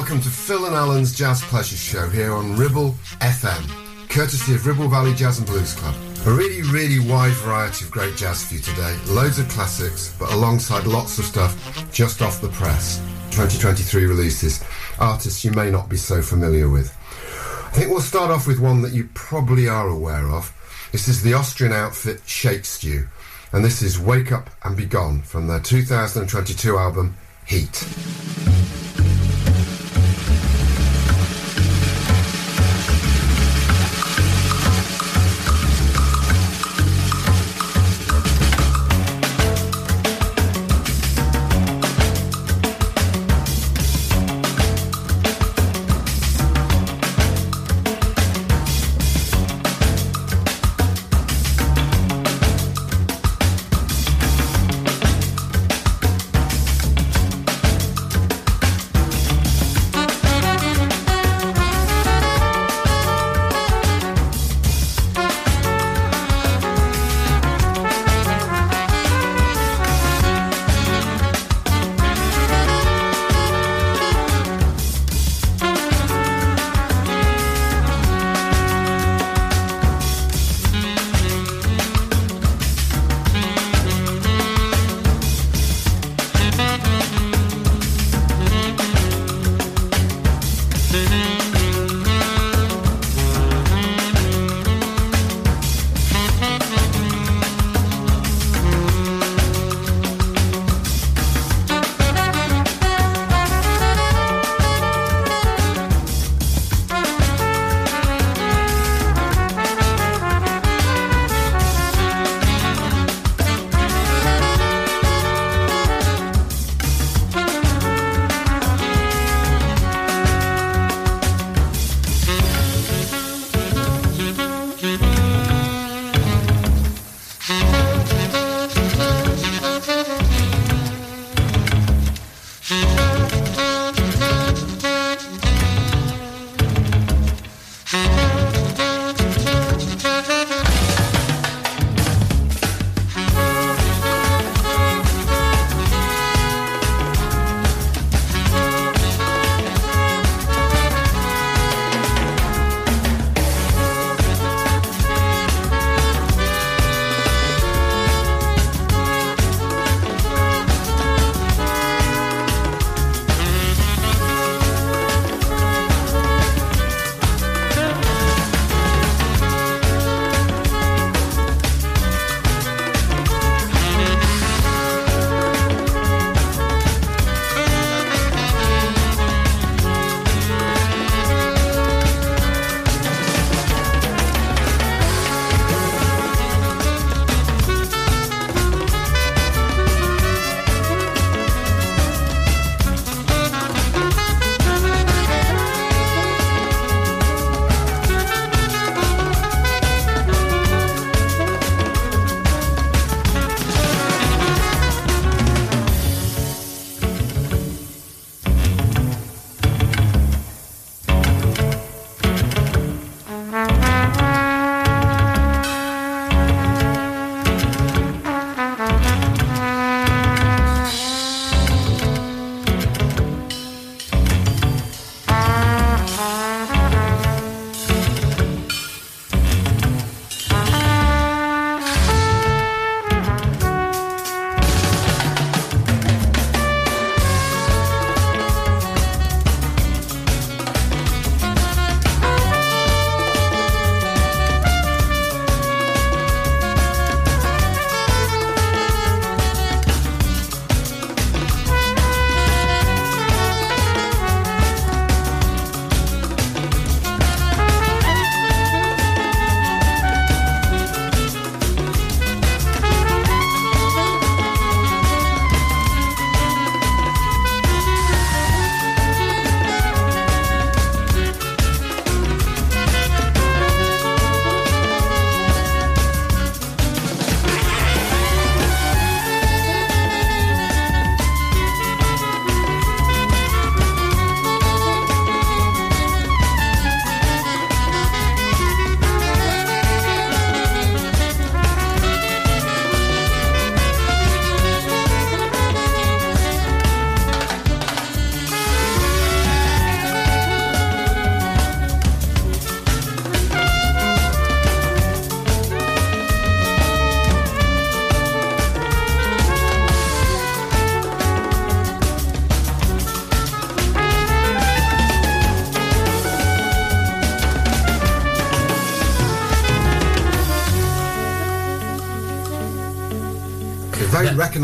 welcome to Phil and Alan's Jazz Pleasure Show here on Ribble FM, courtesy of Ribble Valley Jazz and Blues Club. A really, really wide variety of great jazz for you today. Loads of classics, but alongside lots of stuff just off the press. 2023 releases, artists you may not be so familiar with. I think we'll start off with one that you probably are aware of. This is the Austrian outfit Shake Stew, and this is Wake Up and Be Gone from their 2022 album Heat.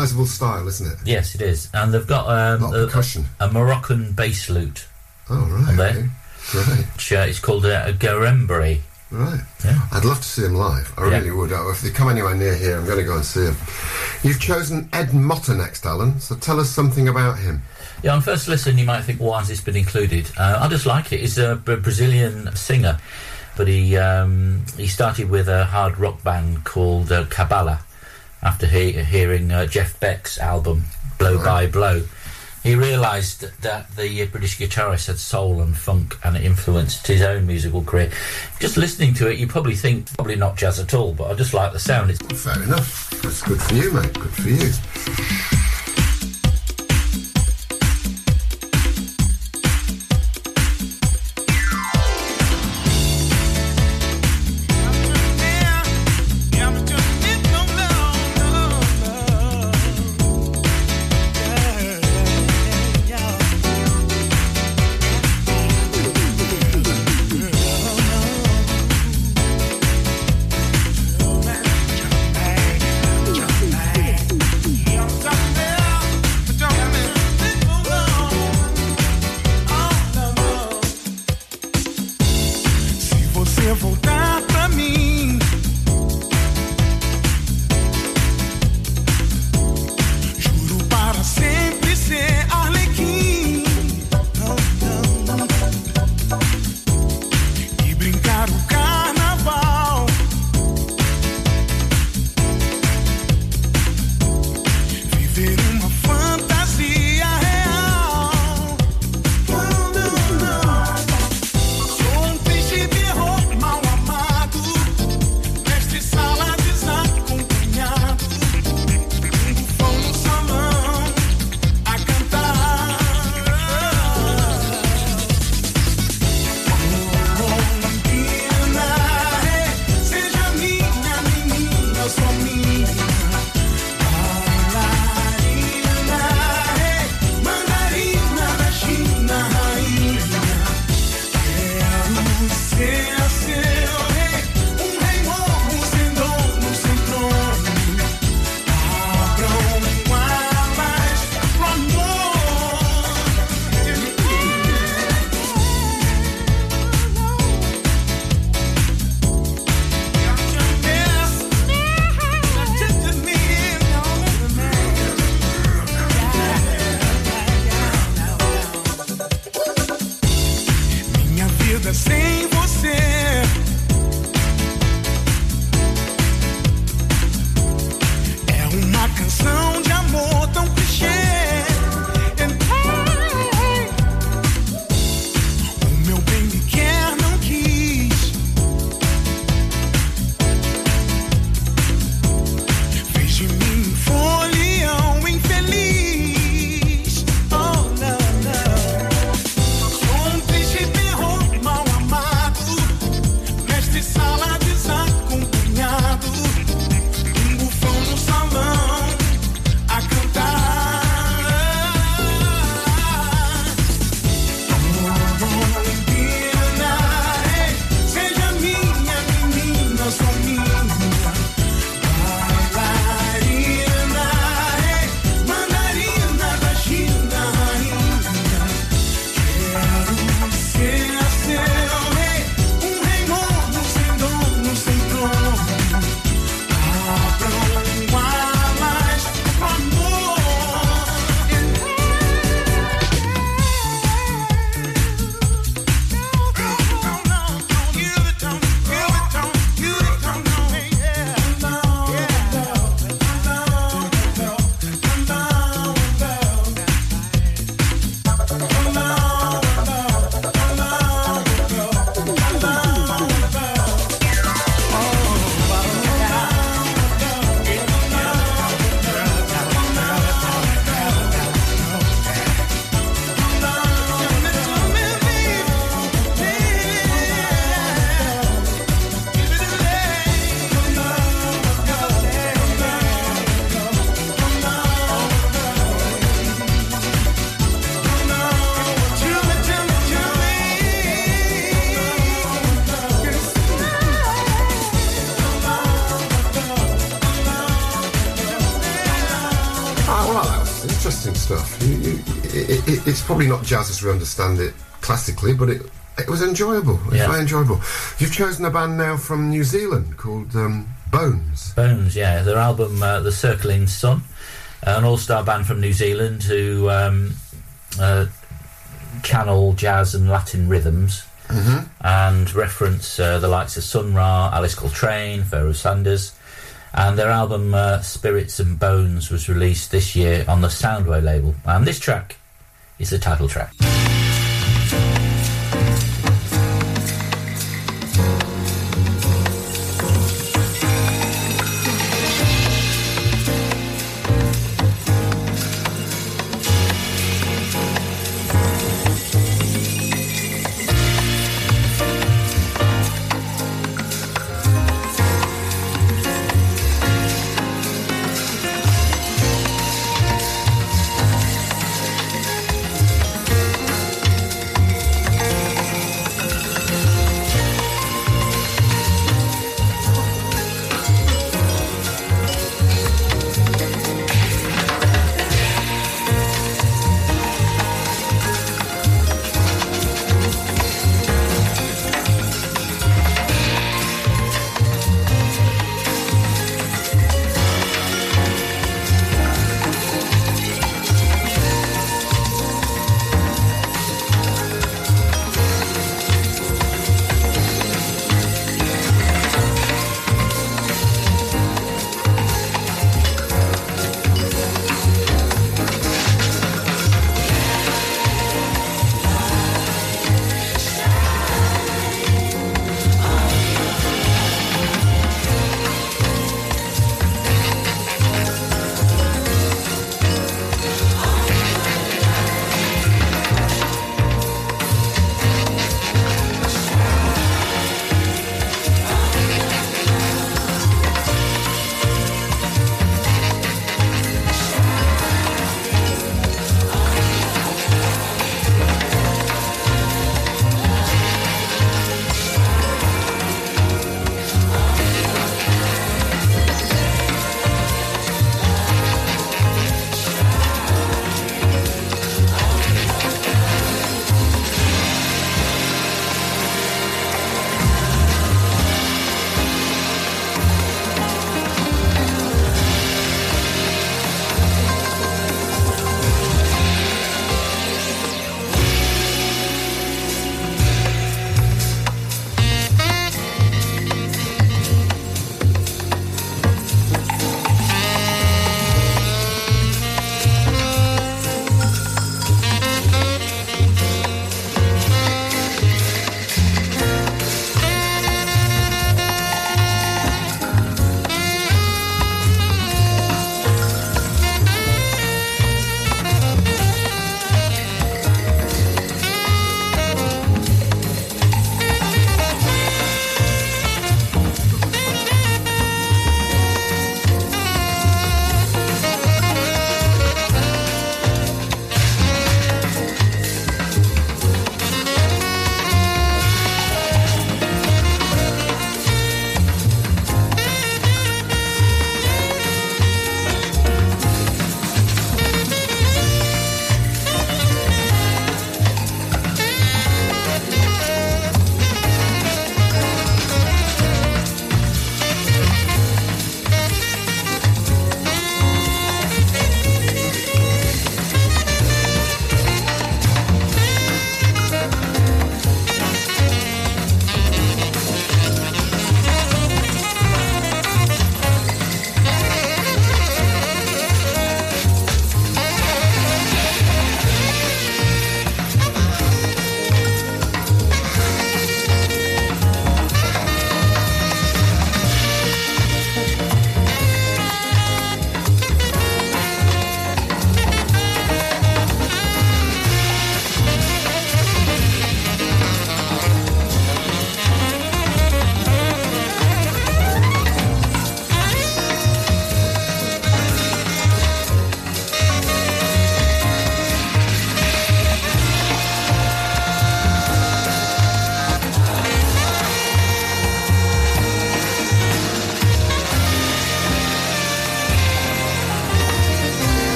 Recognisable style, isn't it? Yes, it is. And they've got um, a, percussion. a Moroccan bass lute. Oh, right. there. okay. Great. Which, uh, it's called a, a garembre. Right. Yeah. I'd love to see him live. I Yeah. really would. Uh, If they come anywhere near here, I'm going to go and see him. You've chosen Ed Motta next, Alan. So tell us something about him. Yeah, on first listen, you might think, why has this been included? Uh, I just like it. He's a Brazilian singer, but he um, he started with a hard rock band called uh, Cabala after he- hearing uh, Jeff Beck's album Blow by Blow. He realised that the British guitarist had soul and funk, and it influenced his own musical career. Just listening to it, you probably think probably not jazz at all, but I just like the sound. It's Fair enough. That's good for you, mate. Good for you. Probably not jazz as we understand it classically, but it it was enjoyable. It was Yeah. very enjoyable. You've chosen a band now from New Zealand called um, Bones. Bones, yeah, their album uh, "The Circling Sun," an all-star band from New Zealand who um, uh, channel jazz and Latin rhythms and reference uh, the likes of Sun Ra, Alice Coltrane, Pharoah Sanders. And their album uh, "Spirits and Bones" was released this year on the Soundway label, and this track is the title track.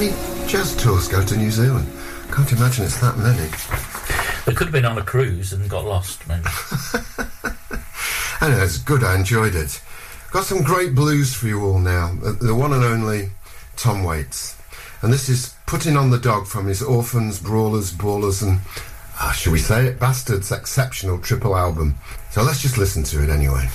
Many jazz tours go to New Zealand? Can't imagine it's that many. They could have been on a cruise and got lost, maybe. Anyway, it's good. I enjoyed it. Got some great blues for you all now. The, the one and only Tom Waits. And this is Putting on the Dog from his Orphans, Brawlers, Bawlers, and, ah, shall we say it, Bastards exceptional triple album. So let's just listen to it anyway.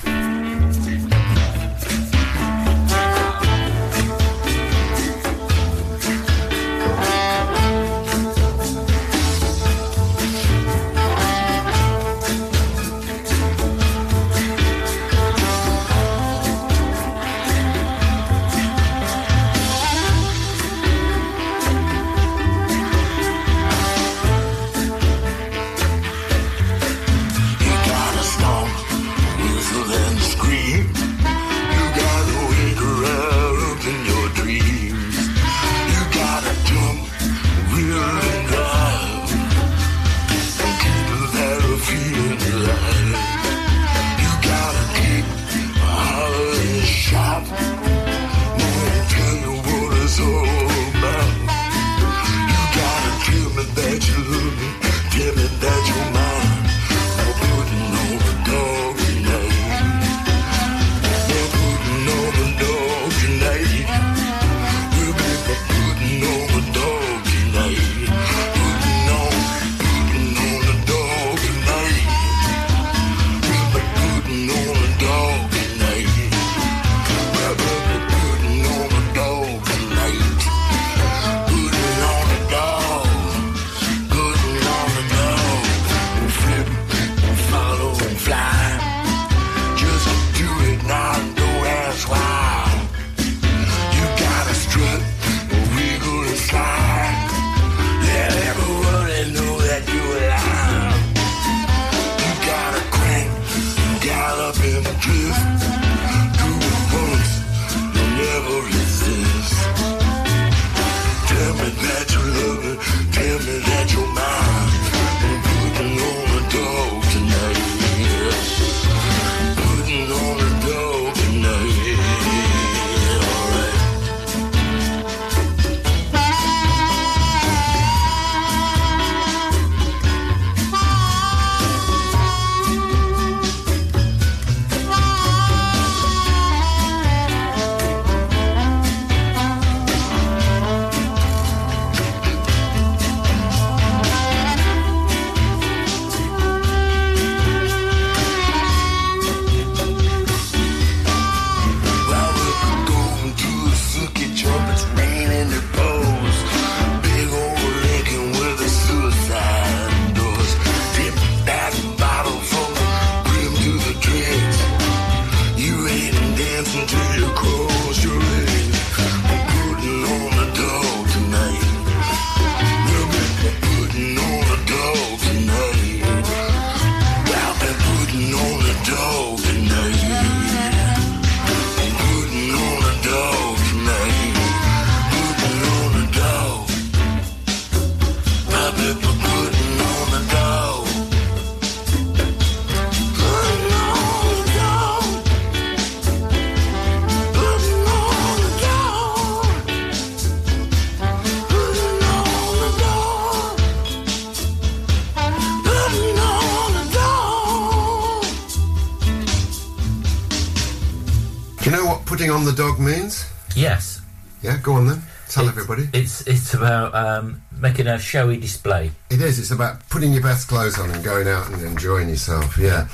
You know what putting on the dog means? Yes. Yeah, go on then. Tell It's- everybody. It's it's about um, making a showy display. It is. It's about putting your best clothes on and going out and enjoying yourself. Yeah.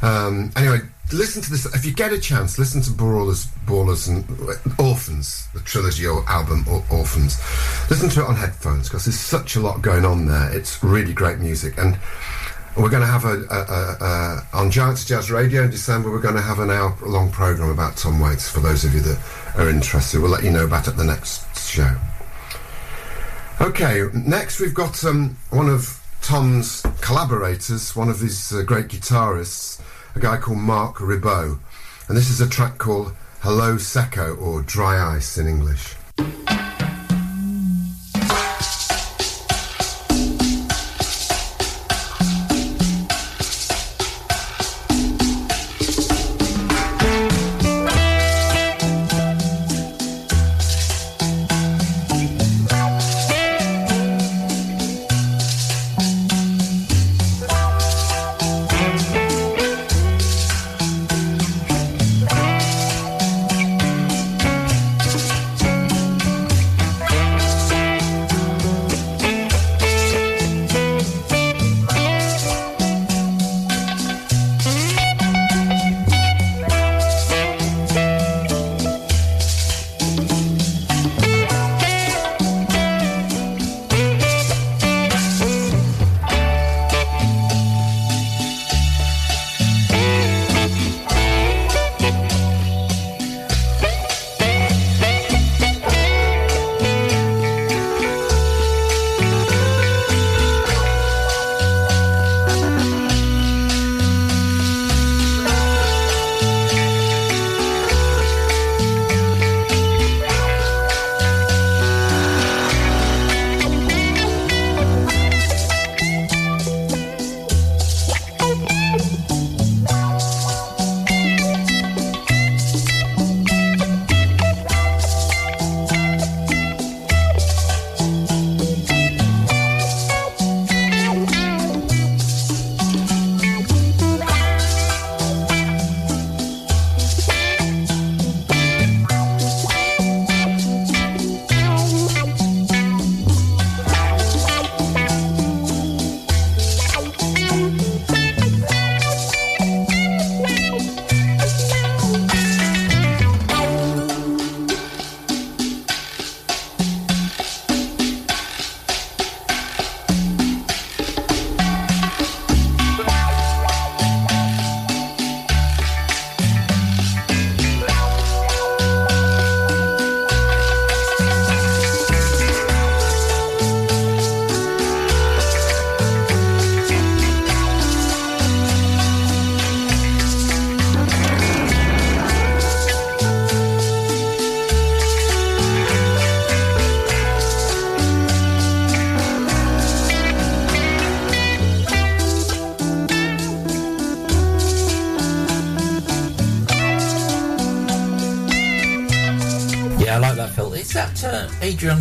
Um, anyway, listen to this. If you get a chance, listen to Brawlers, Bawlers, and Orphans, the trilogy or album or Orphans. Listen to it on headphones because there's such a lot going on there. It's really great music. And we're going to have a, a, a, a on Giants Jazz Radio in December. We're going to have an hour-long program about Tom Waits. For those of you that are interested, we'll let you know about it at the next show. Okay, next we've got um, one of Tom's collaborators, one of his uh, great guitarists, a guy called Marc Ribot. And this is a track called Hielo Seco, or Dry Ice in English.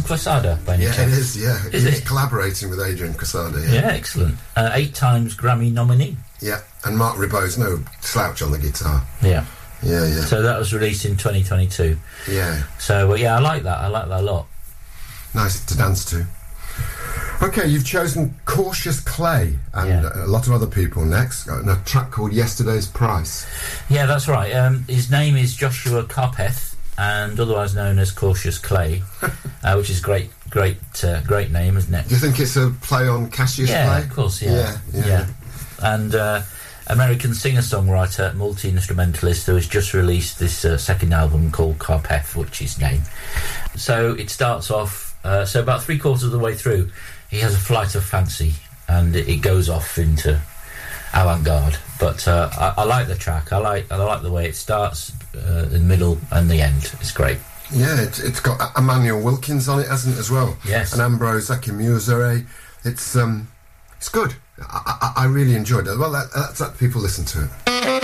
Quesada by any Yeah, it chance? is. Yeah, Is he's it? collaborating with Adrian Quesada. Yeah. Yeah, excellent. Uh, eight times Grammy nominee. yeah, and Marc Ribot's no slouch on the guitar. Yeah. Yeah, yeah, So that was released in 2022. yeah. So yeah, I like that. I like that a lot. Nice to dance to. Okay, you've chosen Cautious Clay and Yeah. a lot of other people next. And a track called Yesterday's Price. Yeah, that's right. Um, his name is Joshua Karpeh, and otherwise known as Cautious Clay, uh, which is great, great, uh, great name, isn't it? Do you think it's a play on Cassius yeah, Clay? of course. Yeah, Yeah, yeah. And uh, American singer-songwriter, multi-instrumentalist, who has just released this uh, second album called Karpeh, which is name. So it starts off. Uh, so about three quarters of the way through, he has a flight of fancy, and it, it goes off into avant-garde. But uh, I, I like the track. I like I like the way it starts, uh, the middle, and the end. It's great. Yeah, it, it's got Immanuel Wilkins on it, hasn't it, as well? Yes. And Ambrose Akinmusire. It's um, it's good. I, I, I really enjoyed it. Well, that, that's that people listen to it.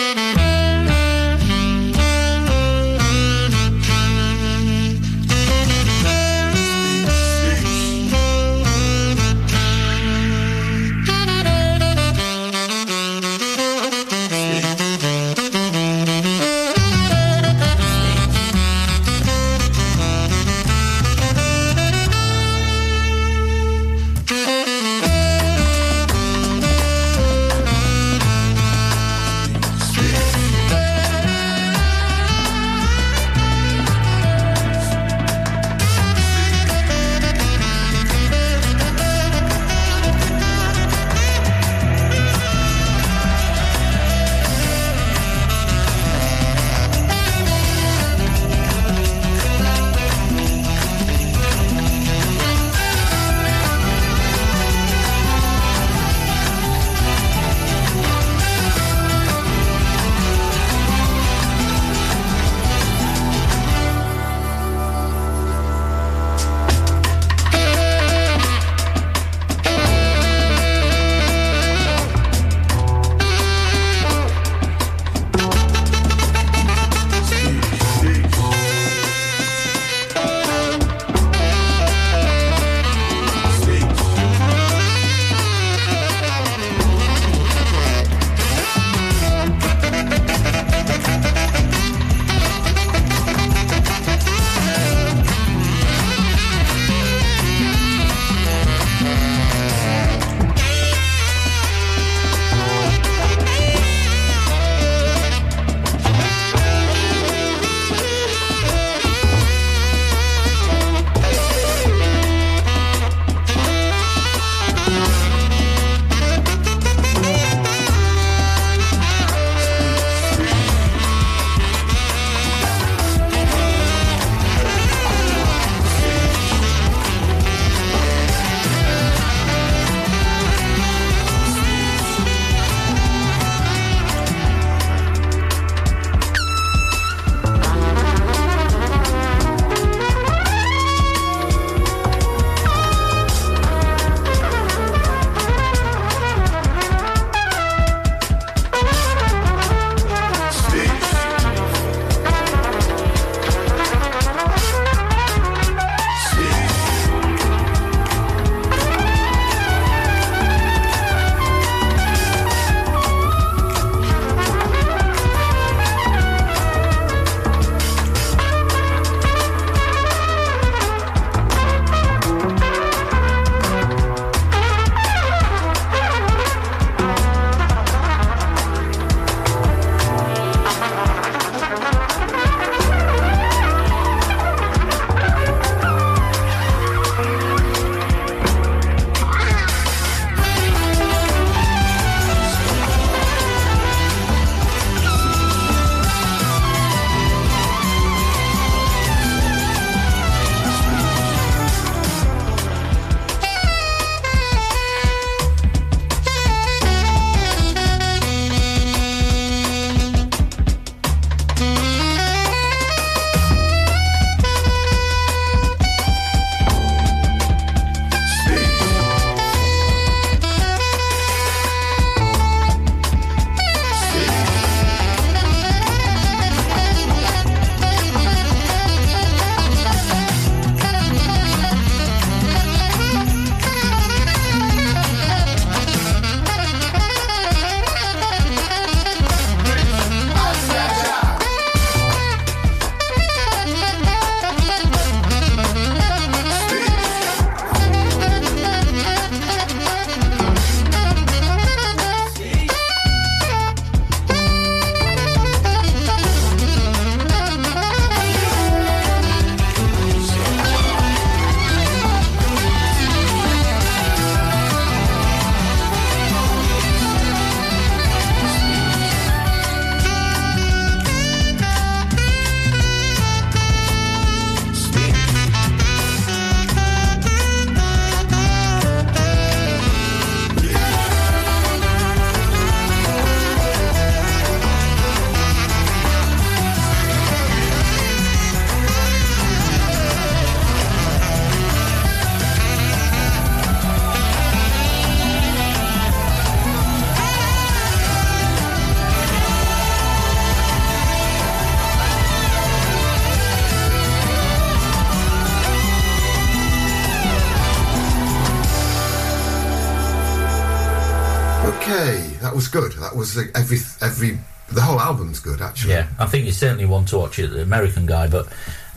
Think you certainly want to watch it. The American guy, but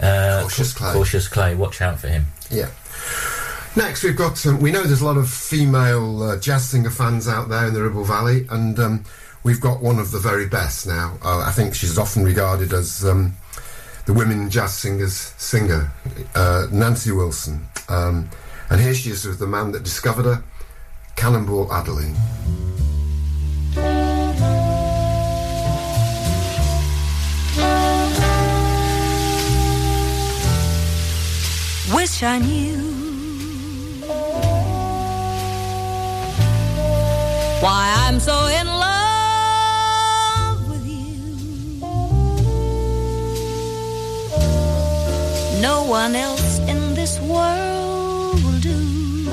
uh, Cautious Clay. Cautious Clay. Watch out for him. Yeah. Next, we've got. Um, we know there's a lot of female uh, jazz singer fans out there in the Ribble Valley, and um, we've got one of the very best now. Uh, I think she's often regarded as um, the women jazz singers singer, uh, Nancy Wilson. Um, and here she is with the man that discovered her, Cannonball Adderley. Wish I knew why I'm so in love with you. No one else in this world will do.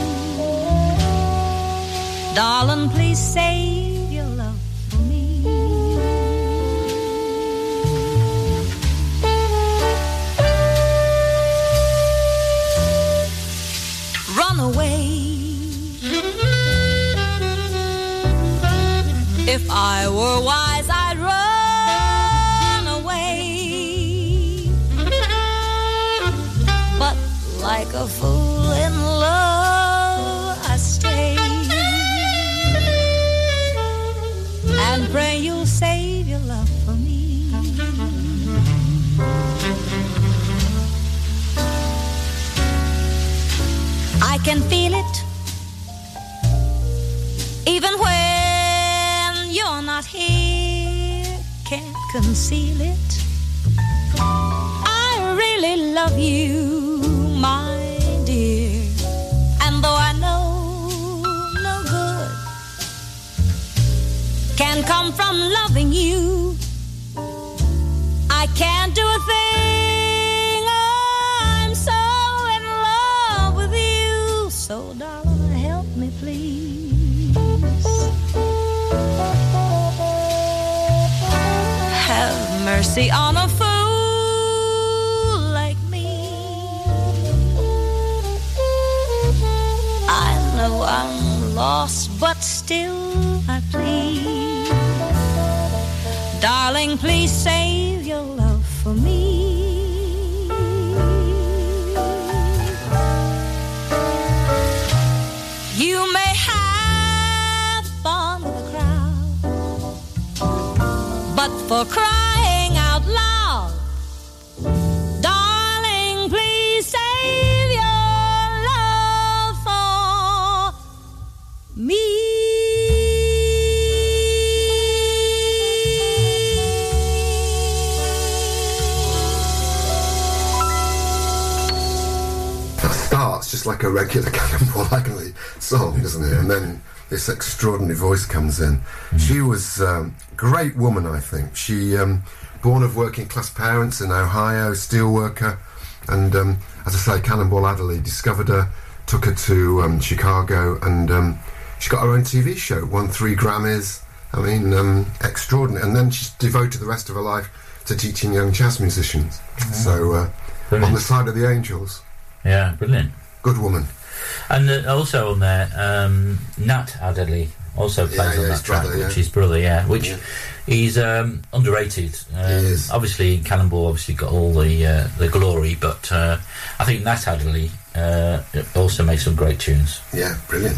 Darling, please save away. If I were wise, I'd run away. But like a fool can feel it even when you're not here. Can't conceal it. I really love you, my dear. And though I know no good can come from loving you, mercy on a fool like me. I know I'm lost, but still I plead. Darling, please save your love for me. You may have fun the crowd, but for crying just like a regular Cannonball Adderley song, isn't it? And then this extraordinary voice comes in. She was um, a great woman, I think. She, um, born of working class parents in Ohio, steelworker, and um, as I say, Cannonball Adderley discovered her, took her to um, Chicago, and um, she got her own TV show, won three Grammys. I mean, um, extraordinary. And then she devoted the rest of her life to teaching young jazz musicians. So, uh, on the side of the angels, Yeah, brilliant. Good woman. And uh, also on there, um, Nat Adderley also plays Yeah, on yeah, that track, brother, yeah. which is brother, yeah, which Yeah. he's um, underrated. Um, He is. Obviously, Cannonball obviously got all the uh, the glory, but uh, I think Nat Adderley uh, also makes some great tunes. Yeah, brilliant.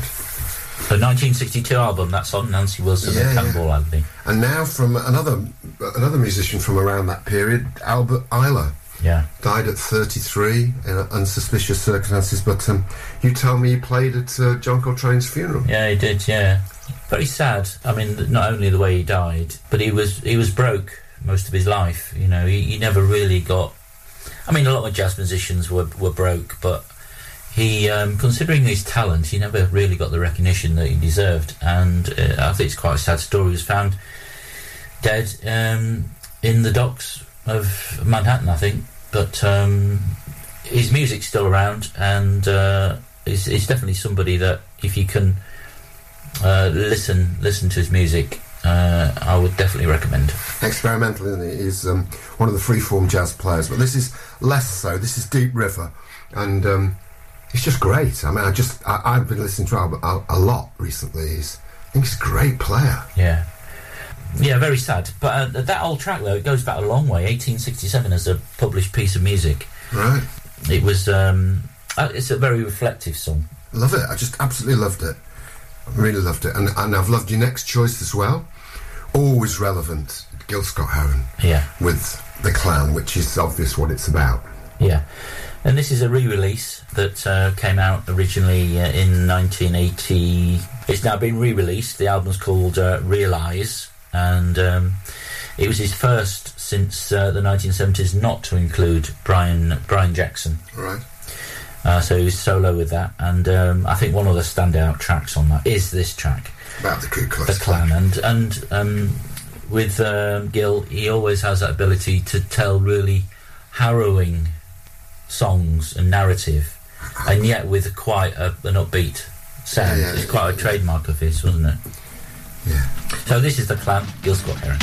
The 1962 album that's on Nancy Wilson Yeah, and Cannonball Adderley. And now from another another musician from around that period, Albert Ayler, Yeah, died at 33 in unsuspicious circumstances. But um, you tell me he played at uh, John Coltrane's funeral. yeah, he did. Yeah, very sad. I mean, not only the way he died, but he was he was broke most of his life. You know, he, he never really got. I mean, a lot of jazz musicians were were broke, but he, um, considering his talent, he never really got the recognition that he deserved. And uh, I think it's quite a sad story. He was found dead um, in the docks of Manhattan, I think. But um, his music's still around, and uh, he's, he's definitely somebody that if you can uh, listen listen to his music, uh, I would definitely recommend. Experimental, isn't he? He's um, one of the freeform jazz players. But this is less so. This is Deep River. And um, it's just great. I mean, I just, I, I've been listening to Albert a, a lot recently. He's I think he's a great player. Yeah. Yeah, very sad. But uh, that old track, though, it goes back a long way. 1867 as a published piece of music. Right. It was. Um, uh, it's a very reflective song. Love it. I just absolutely loved it. I really loved it. And, and I've loved your next choice as well. Always relevant. Gil Scott Heron Yeah, with The Clown, which is obvious what it's about. yeah. And this is a re-release that uh, came out originally uh, in 1980. It's now been re-released. The album's called uh, Real Eyes, and um, it was his first since uh, the 1970s not to include Brian Brian Jackson. Right. Uh, so he was solo with that, and um, I think one of the standout tracks on that is this track. About the Ku Klux the Klan and and um, with um, Gil he always has that ability to tell really harrowing songs and narrative. And yet with quite a, an upbeat sound. Yeah, yeah, it's quite a trademark of his wasn't it Yeah. so this is the Klan Gil Scott Heron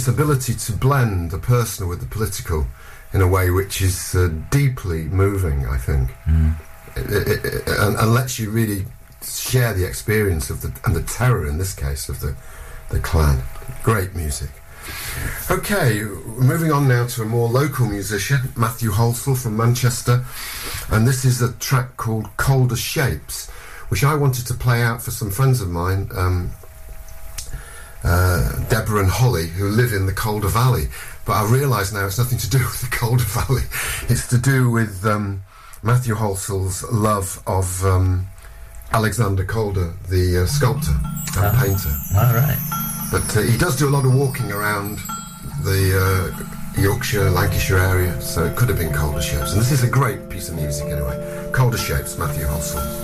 this ability to blend the personal with the political in a way which is uh, deeply moving. I think, It- it- it- and, and lets you really share the experience of the and the terror in this case of the the Klan. Great music. Okay, moving on now to a more local musician, Matthew Halsall from Manchester, and this is a track called Calder Shapes, which I wanted to play out for some friends of mine. Um, Deborah and Holly, who live in the Calder Valley. But I realise now it's nothing to do with the Calder Valley. It's to do with um, Matthew Halsall's love of um, Alexander Calder, the uh, sculptor and painter. All right. But uh, he does do a lot of walking around the uh, Yorkshire, Lancashire area, so it could have been Calder Shapes. And this is a great piece of music anyway. Calder Shapes, Matthew Holsall.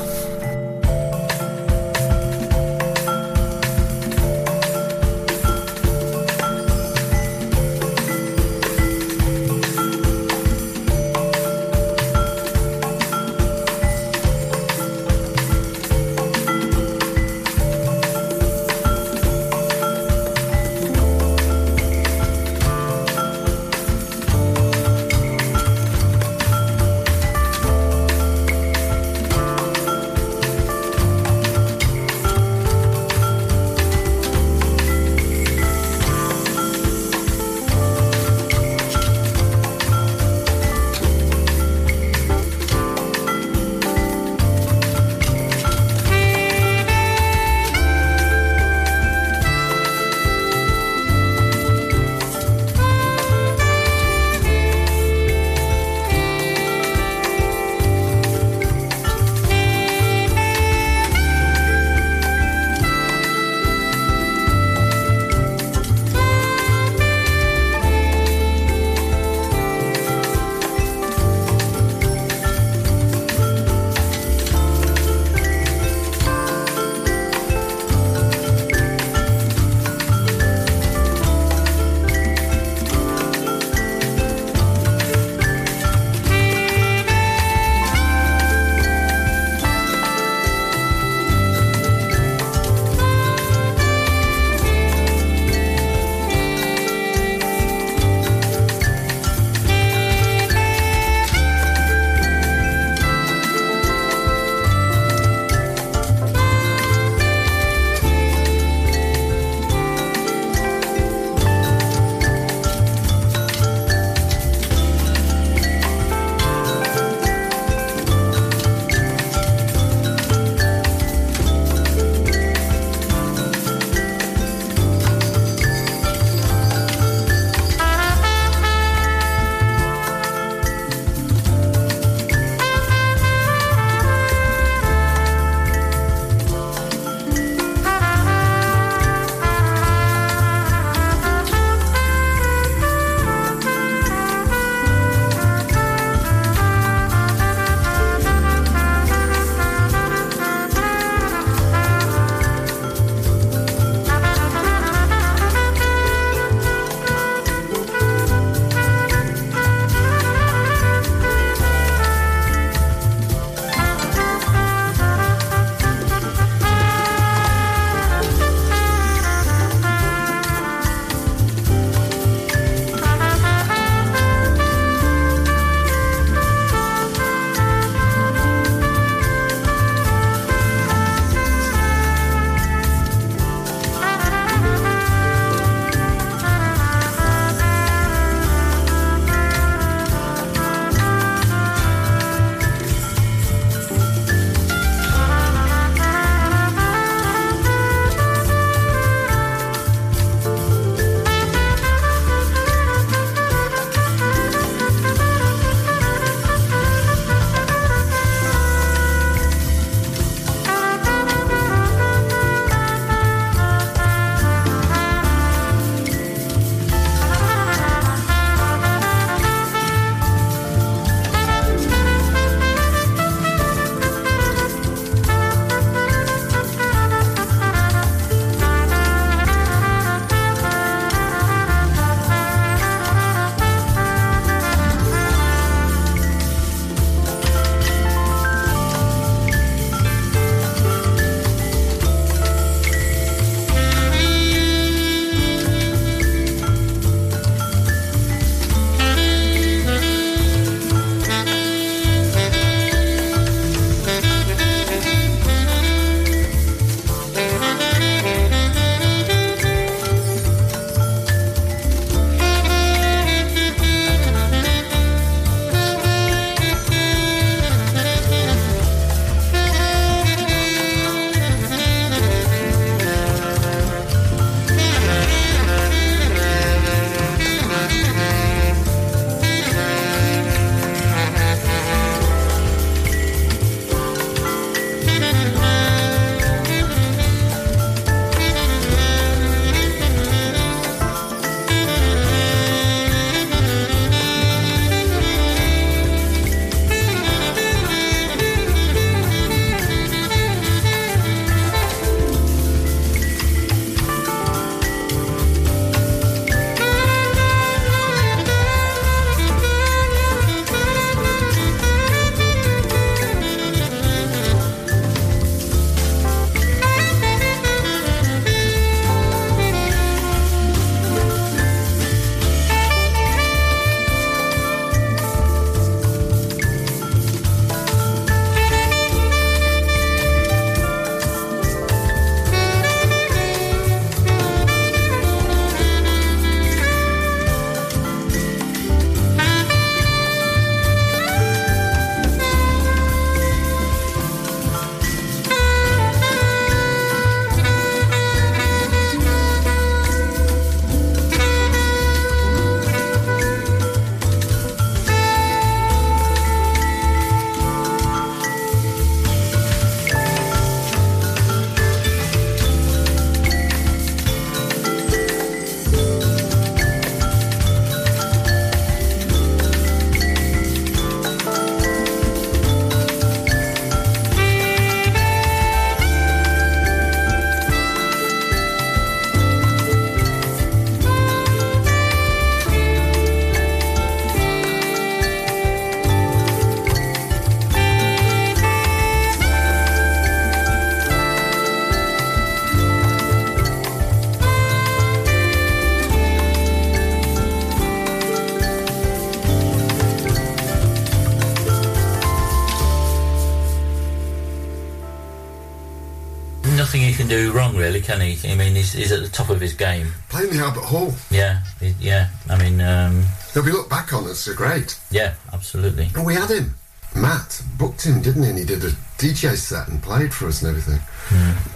Wrong, really, can he? I mean, he's, he's at the top of his game. Playing the Albert Hall. Yeah, he- yeah. I mean, um, He'll be looked back on as great. yeah, absolutely. And we had him. Matt booked him, didn't he? And he did a DJ set and played for us and everything.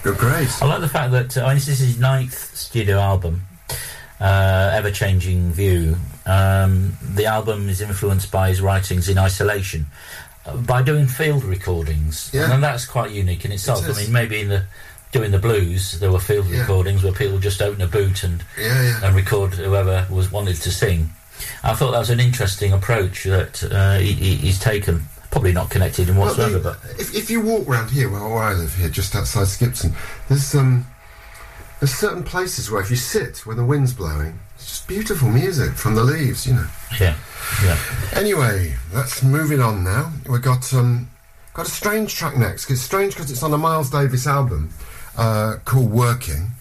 Good, great. I like the fact that uh, I mean, this is his ninth studio album, uh, Ever Changing View. Um, the album is influenced by his writings in isolation, uh, by doing field recordings, Yeah. and that's quite unique in itself. It I mean, maybe in the doing the blues, there were field Yeah. recordings where people just open a boot and Yeah, yeah. and record whoever was wanted to sing. I thought that was an interesting approach that uh, he, he, he's taken. Probably not connected in Well, whatsoever, the- but if, if you walk around here, where, I live here, just outside Skipton, there's um, there's certain places where if you sit when the wind's blowing, it's just beautiful music from the leaves, you know. yeah, yeah. Anyway, let's moving on now. We've got um, got a strange track next. It's strange because it's on a Miles Davis album uh, called Working,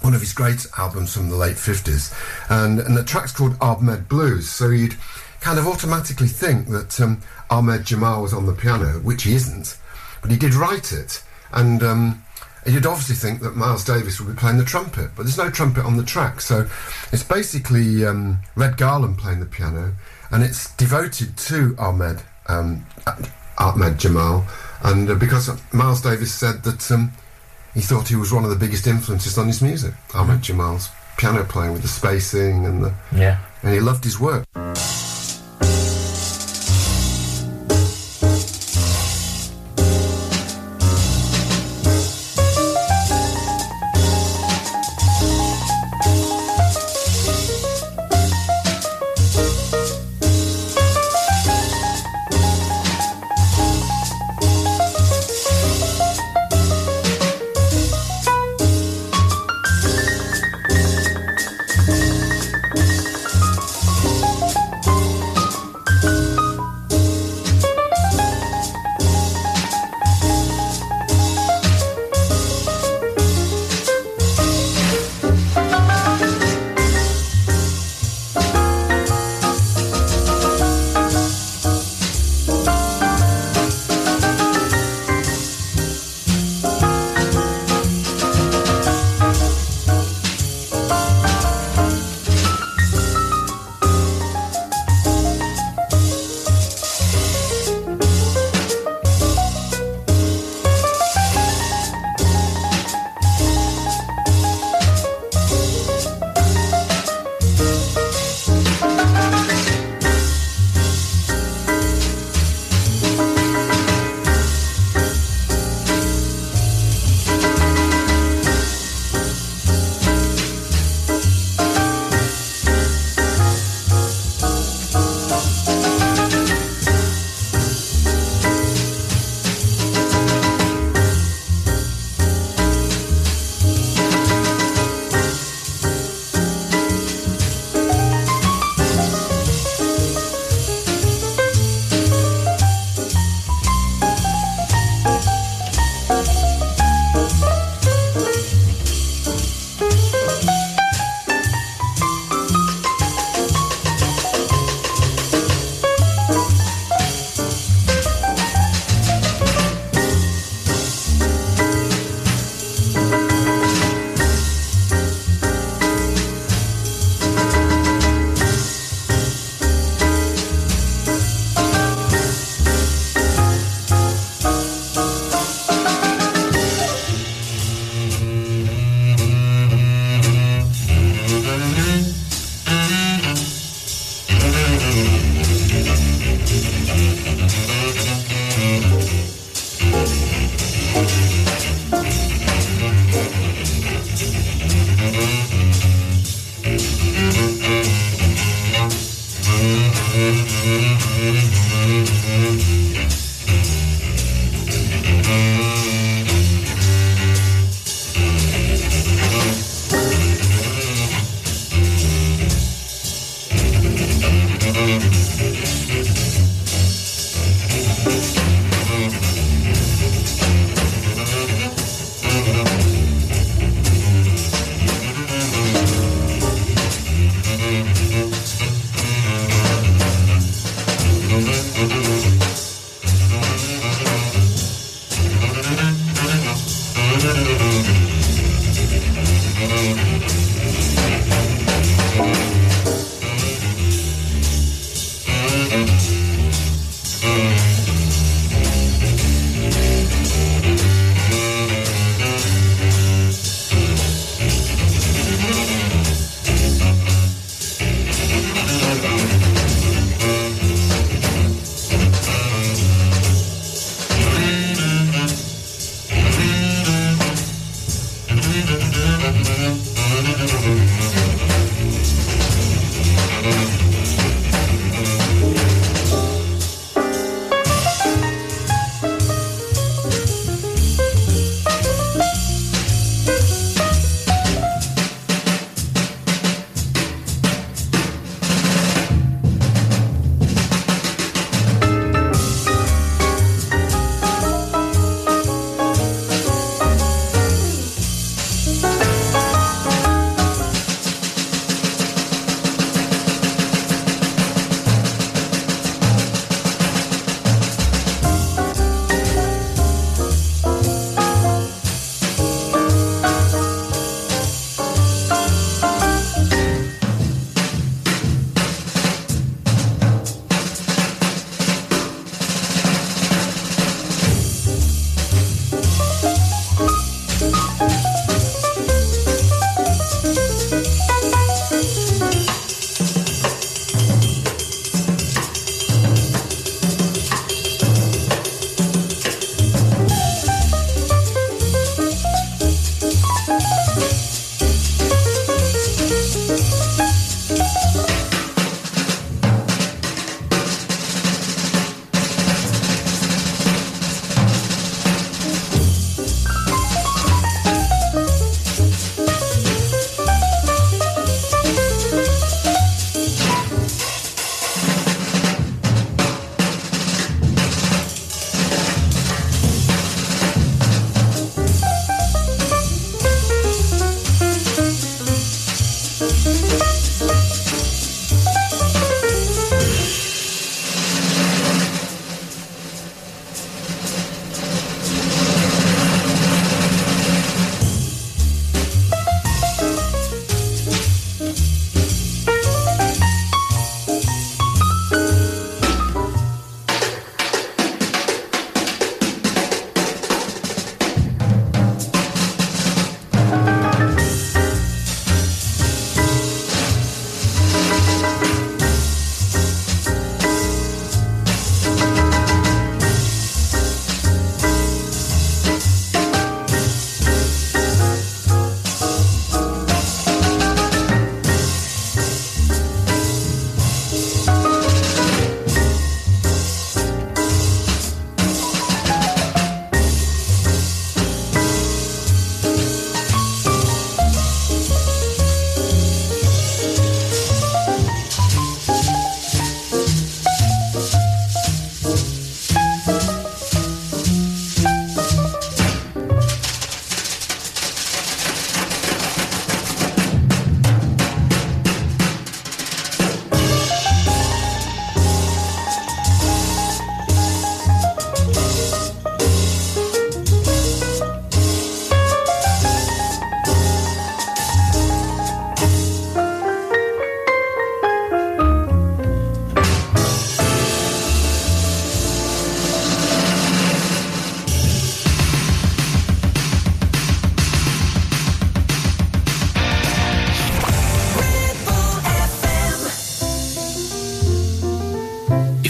one of his great albums from the late fifties, and and the track's called Ahmed Blues. So you'd kind of automatically think that um, Ahmad Jamal was on the piano, which he isn't, but he did write it, and. Um, you'd obviously think that Miles Davis would be playing the trumpet, but there's no trumpet on the track. So it's basically um, Red Garland playing the piano, and it's devoted to Ahmed um, Ahmad Jamal. And uh, because Miles Davis said that um, he thought he was one of the biggest influences on his music, Ahmad Jamal's piano playing with the spacing and the, Yeah. and he loved his work.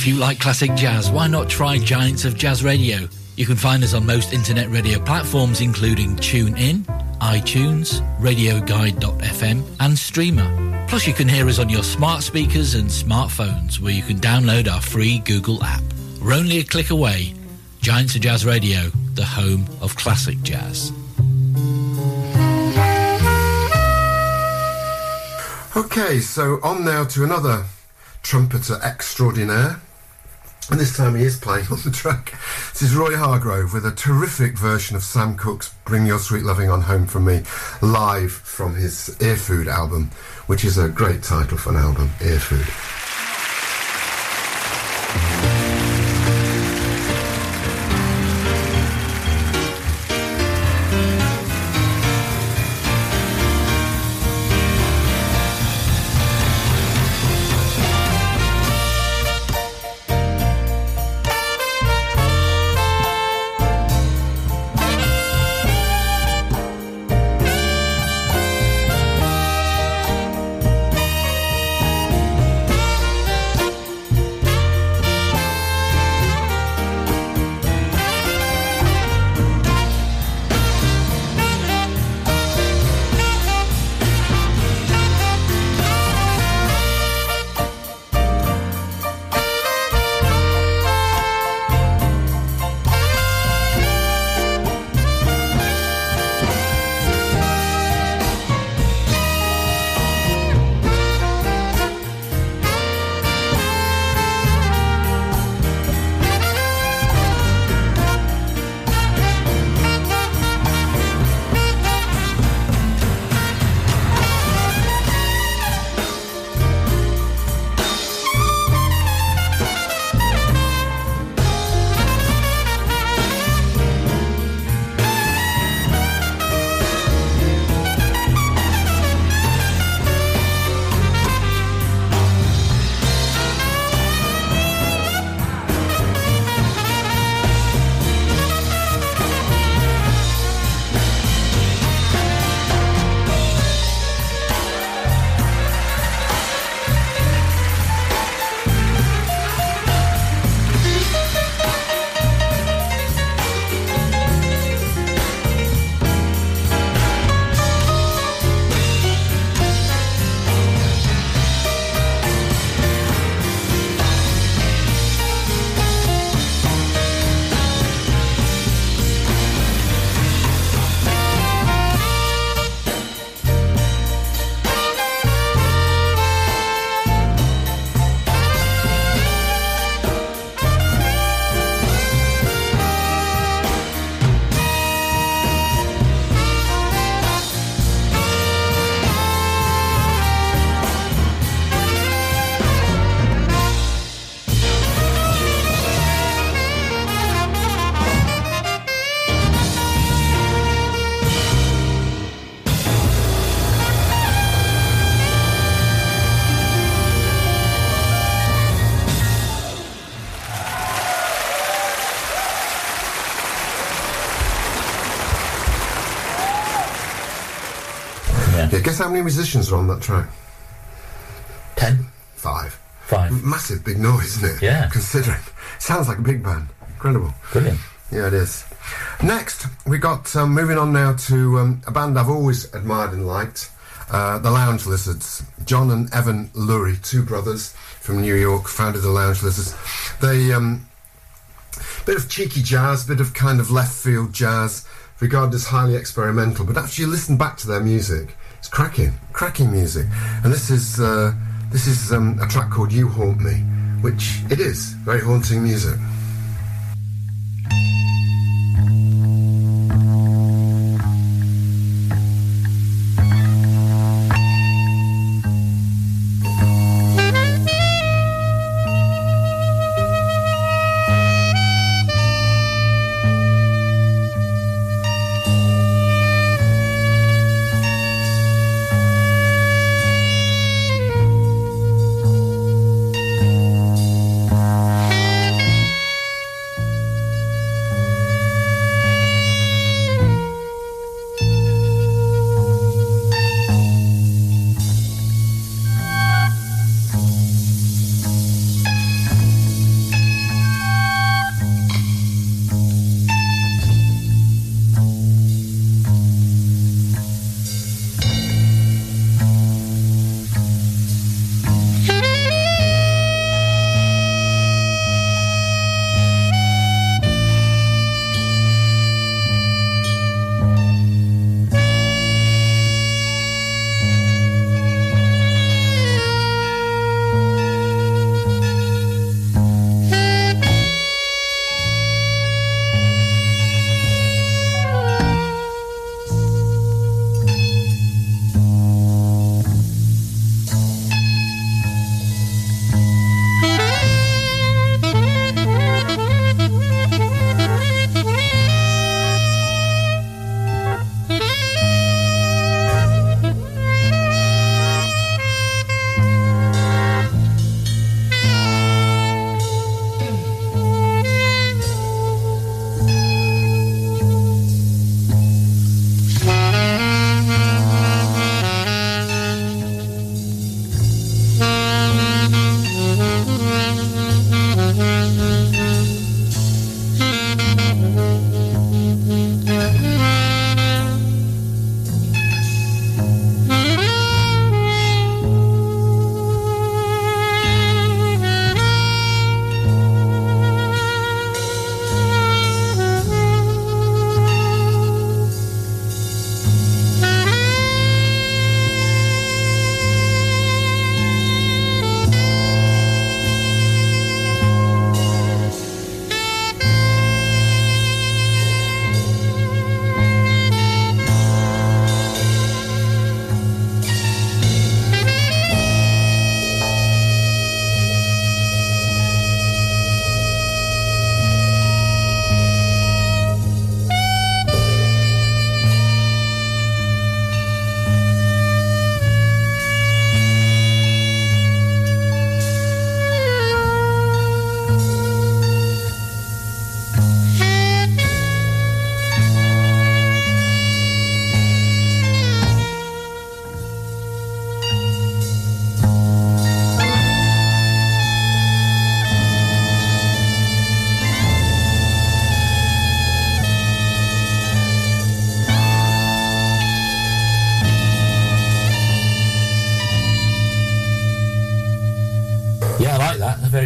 If you like classic jazz, why not try Giants of Jazz Radio? You can find us on most internet radio platforms, including TuneIn, iTunes, RadioGuide.fm, and Streema. Plus, you can hear us on your smart speakers and smartphones, where you can download our free Google app. We're only a click away. Giants of Jazz Radio, the home of classic jazz. Okay, so on now to another trumpeter extraordinaire. And this time he is playing on the track. This is Roy Hargrove with a terrific version of Sam Cooke's Bring Your Sweet Loving On Home From Me, live from his Ear Food album, which is a great title for an album, Ear Food. Many musicians are on that track? Ten, Five. Five. Massive big noise, isn't it? Yeah. Considering. Sounds like a big band. Incredible. Brilliant. Yeah, it is. Next, we got um, moving on now to um, a band I've always admired and liked, uh, the Lounge Lizards. John and Evan Lurie, two brothers from New York, founded the Lounge Lizards. They um, bit of cheeky jazz, bit of kind of left field jazz, regarded as highly experimental. But after you listen back to their music, it's cracking, cracking music. And this is uh, this is um, a track called "You Haunt Me," which it is very haunting music.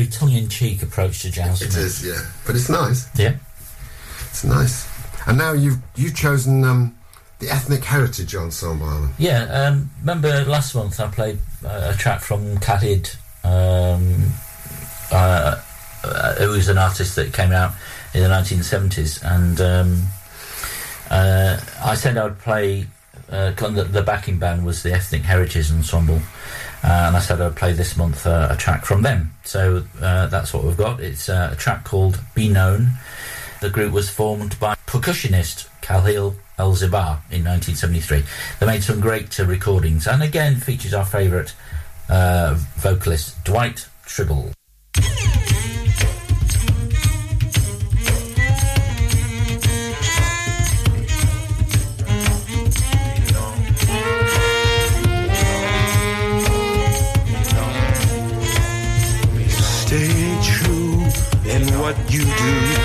Tongue-in-cheek approach to jazz. It is, yeah. But it's nice. Yeah. It's nice. And now you've you've chosen um, the Ethnic Heritage Ensemble. Alan. Yeah, um, remember last month I played uh, a track from Khalid, um, uh, uh, who was an artist that came out in the 1970s, and um, uh, I said I would play. Uh, the, the backing band was the Ethnic Heritage Ensemble, and I said I'd play this month uh, a track from them. So uh, that's what we've got. It's uh, a track called "Be Known." The group was formed by percussionist Khalil El Zibar in 1973. They made some great uh, recordings, and again features our favourite uh, vocalist Dwight Trible. What you do.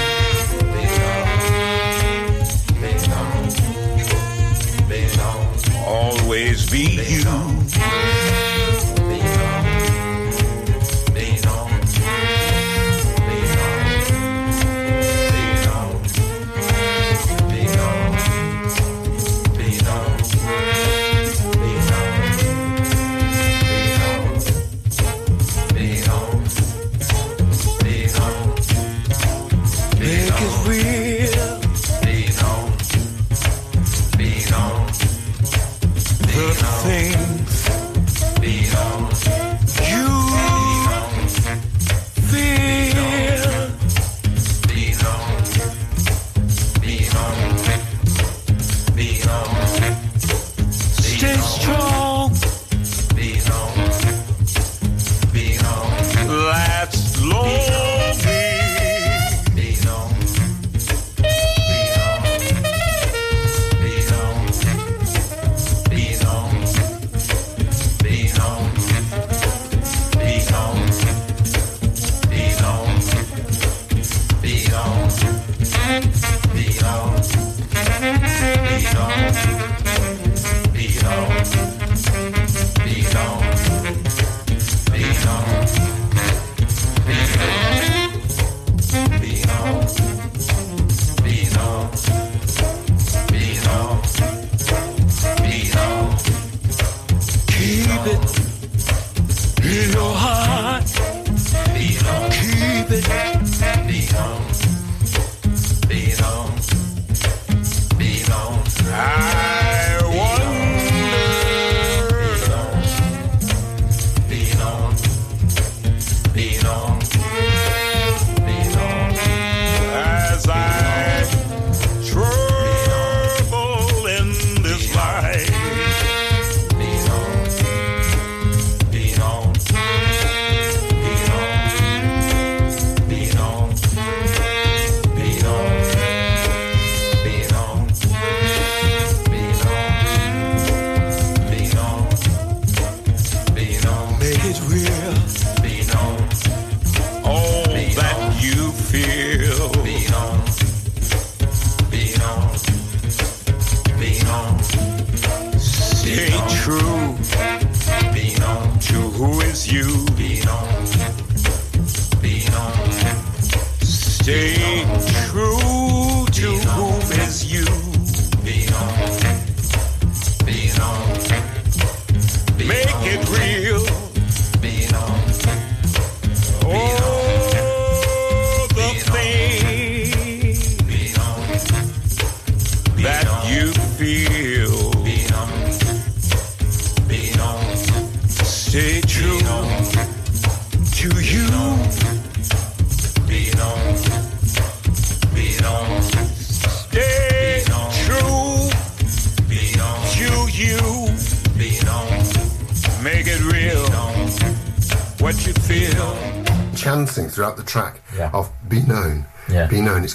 Make it real.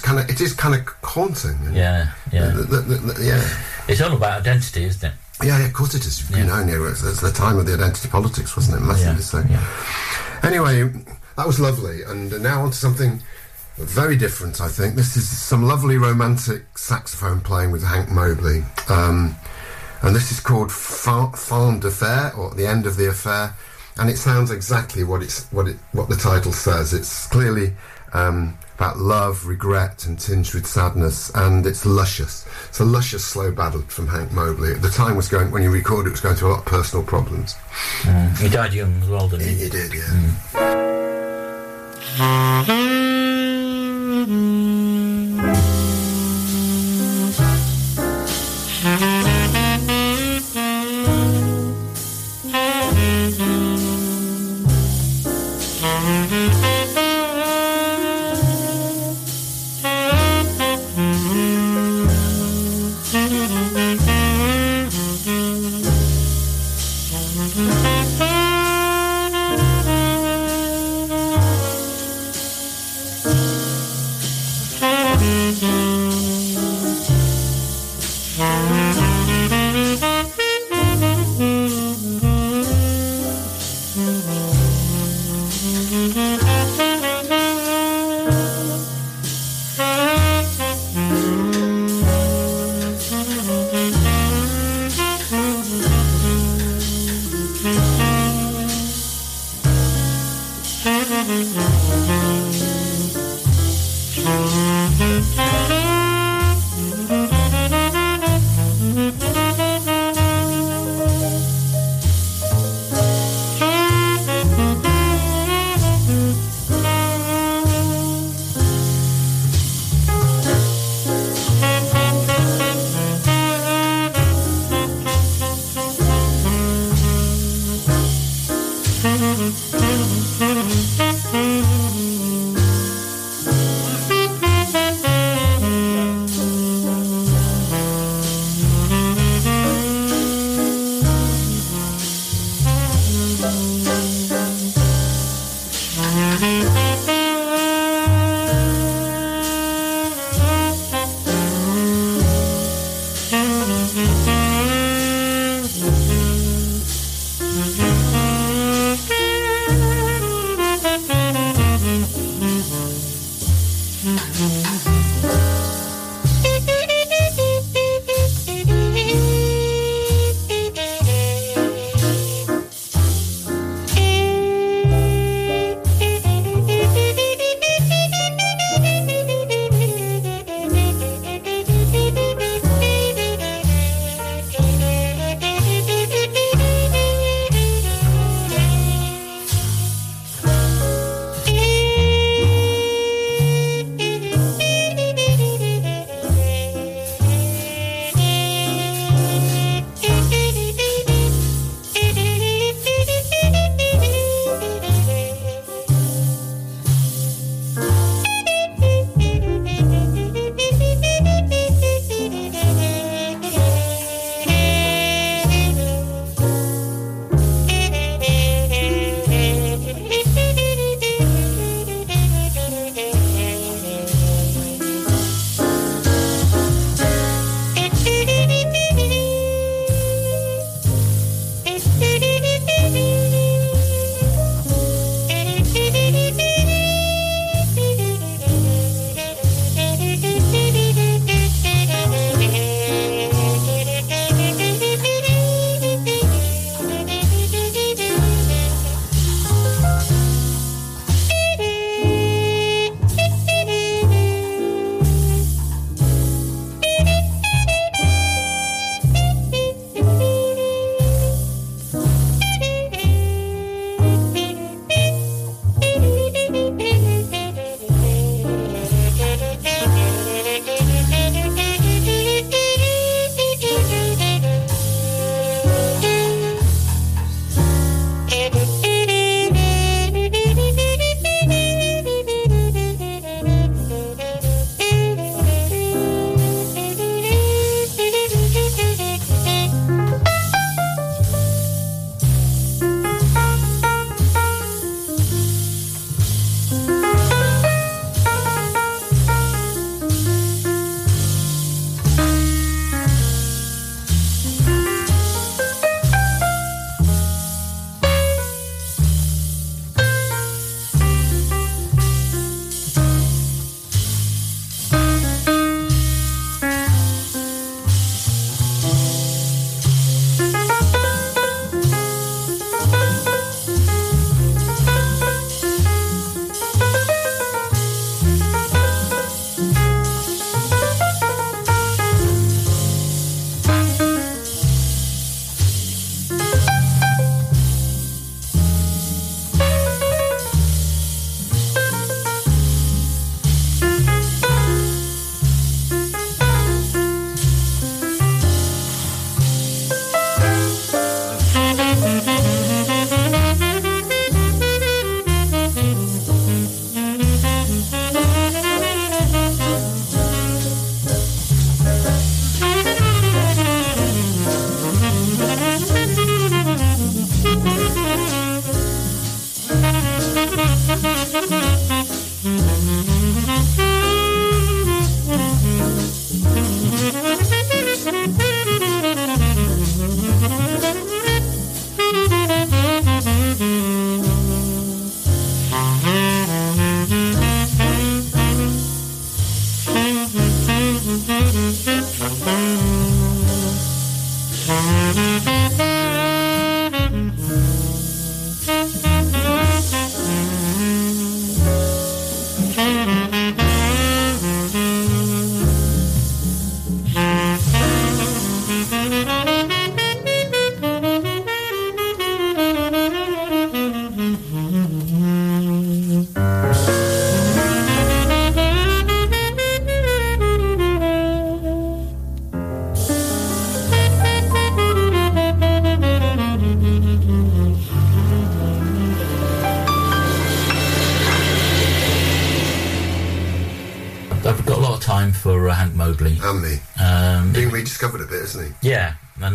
Kind of. It is kind of haunting. and- Yeah, yeah. The- the- the- yeah. It's all about identity, isn't it? Yeah, yeah, of course it is. You Yeah. know, yeah, it's, it's the time of the identity politics, wasn't it? Massively so. yeah. Anyway, that was lovely. And now on to something very different, I think. This is some lovely romantic saxophone playing with Hank Mobley. Um, and this is called Fa- Fin d'Affaire, or The End of the Affair. And it sounds exactly what it's what it what the title says. It's clearly um, about love, regret, and tinged with sadness, and it's luscious. It's a luscious slow ballad from Hank Mobley. At the time was going when he recorded, it was going through a lot of personal problems. Mm. He died young as well, didn't He, he? he did, yeah. for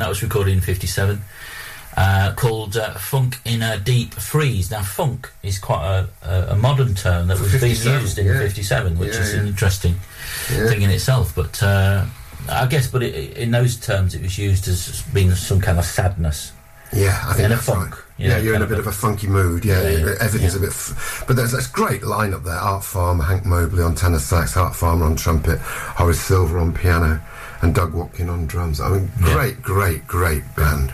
that was recorded in '57. Uh, called uh, Funk in a Deep Freeze. Now, funk is quite a, a, modern term that was being used in yeah. '57, which Yeah, is an interesting? Yeah. thing in itself. But uh, I guess, but it, in those terms, it was used as being some kind of sadness. Yeah, I think In a that's funk, right. you Yeah, you're in a bit of of a funky mood. Yeah, Yeah, yeah, everything's yeah. a bit. F- but there's that's great lineup there. Art Farmer, Hank Mobley on tenor sax, Art Farmer on trumpet, Horace Silver on piano, and Doug Watkin on drums. I mean, Yeah. great, great, great band.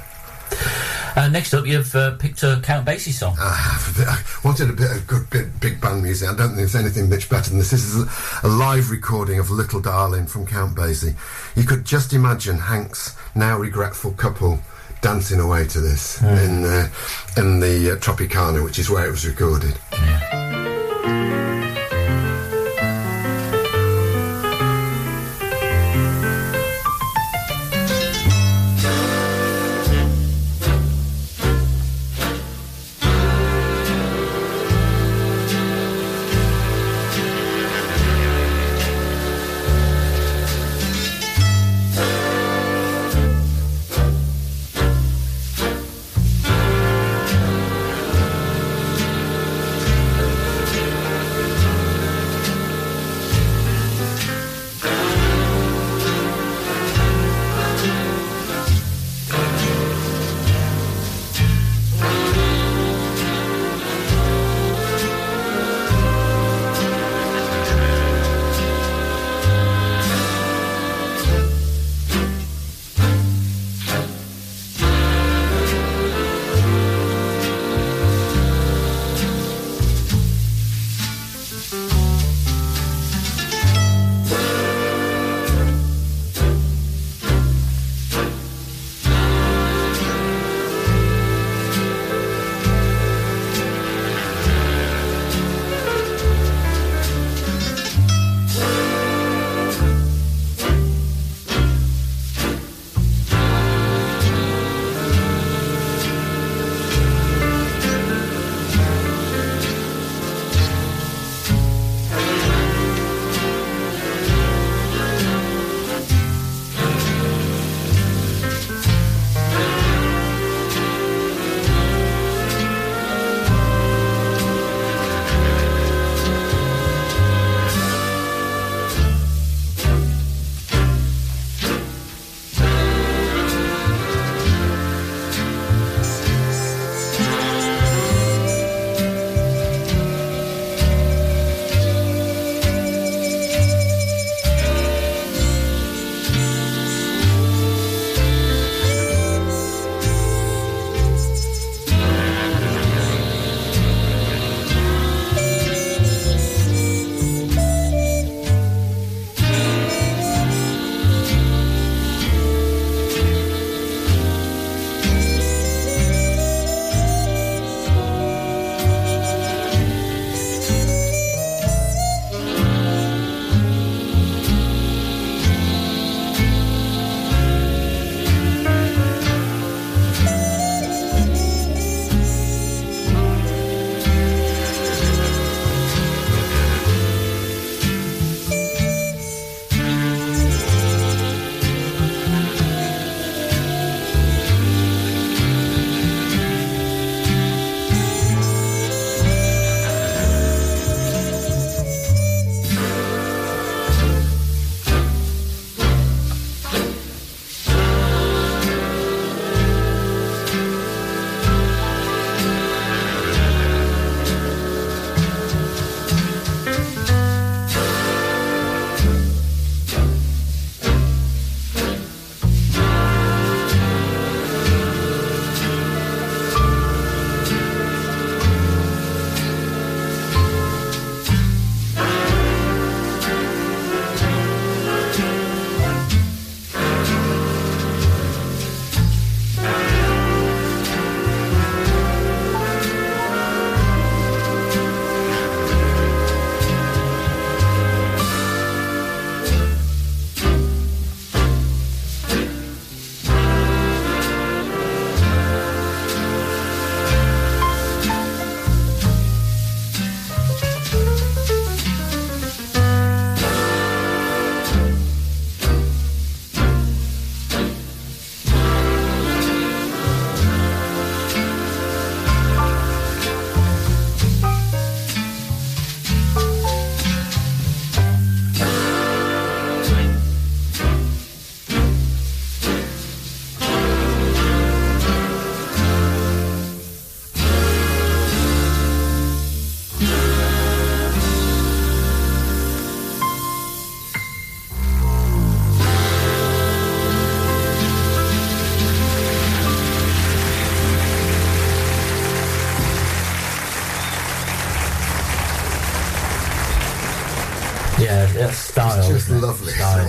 Uh, next up, you've uh, picked a Count Basie song. I, have a bit, I wanted a bit of good bit, big band music. I don't think there's anything much better than this. This is a, a live recording of Little Darling from Count Basie. You could just imagine Hank's now regretful couple dancing away to this in uh, in the uh, Tropicana, which is where it was recorded. Thank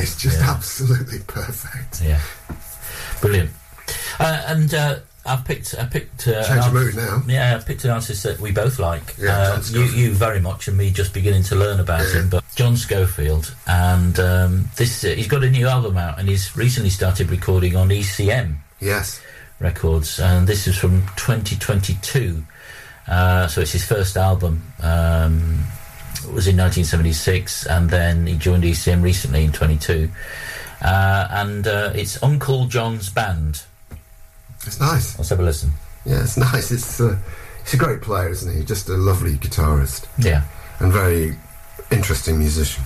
It's just yeah. absolutely perfect. Yeah, brilliant. Uh, and uh, I picked, I picked. Uh, Change the artist- mood now. Yeah, I picked an artist that we both like. Yeah, uh, John you, you very much, and me just beginning to learn about Yeah. him. But John Scofield, and um, this, uh, he's got a new album out, and he's recently started recording on ECM Yes. Records, and this is from 2022. Uh, so it's his first album. Um, was in 1976, and then he joined ECM recently in 22. Uh, and uh, it's Uncle John's Band. It's nice. Let's have a listen. Yeah, it's nice. It's uh, he's a great player, isn't he? Just a lovely guitarist Yeah. and very interesting musician.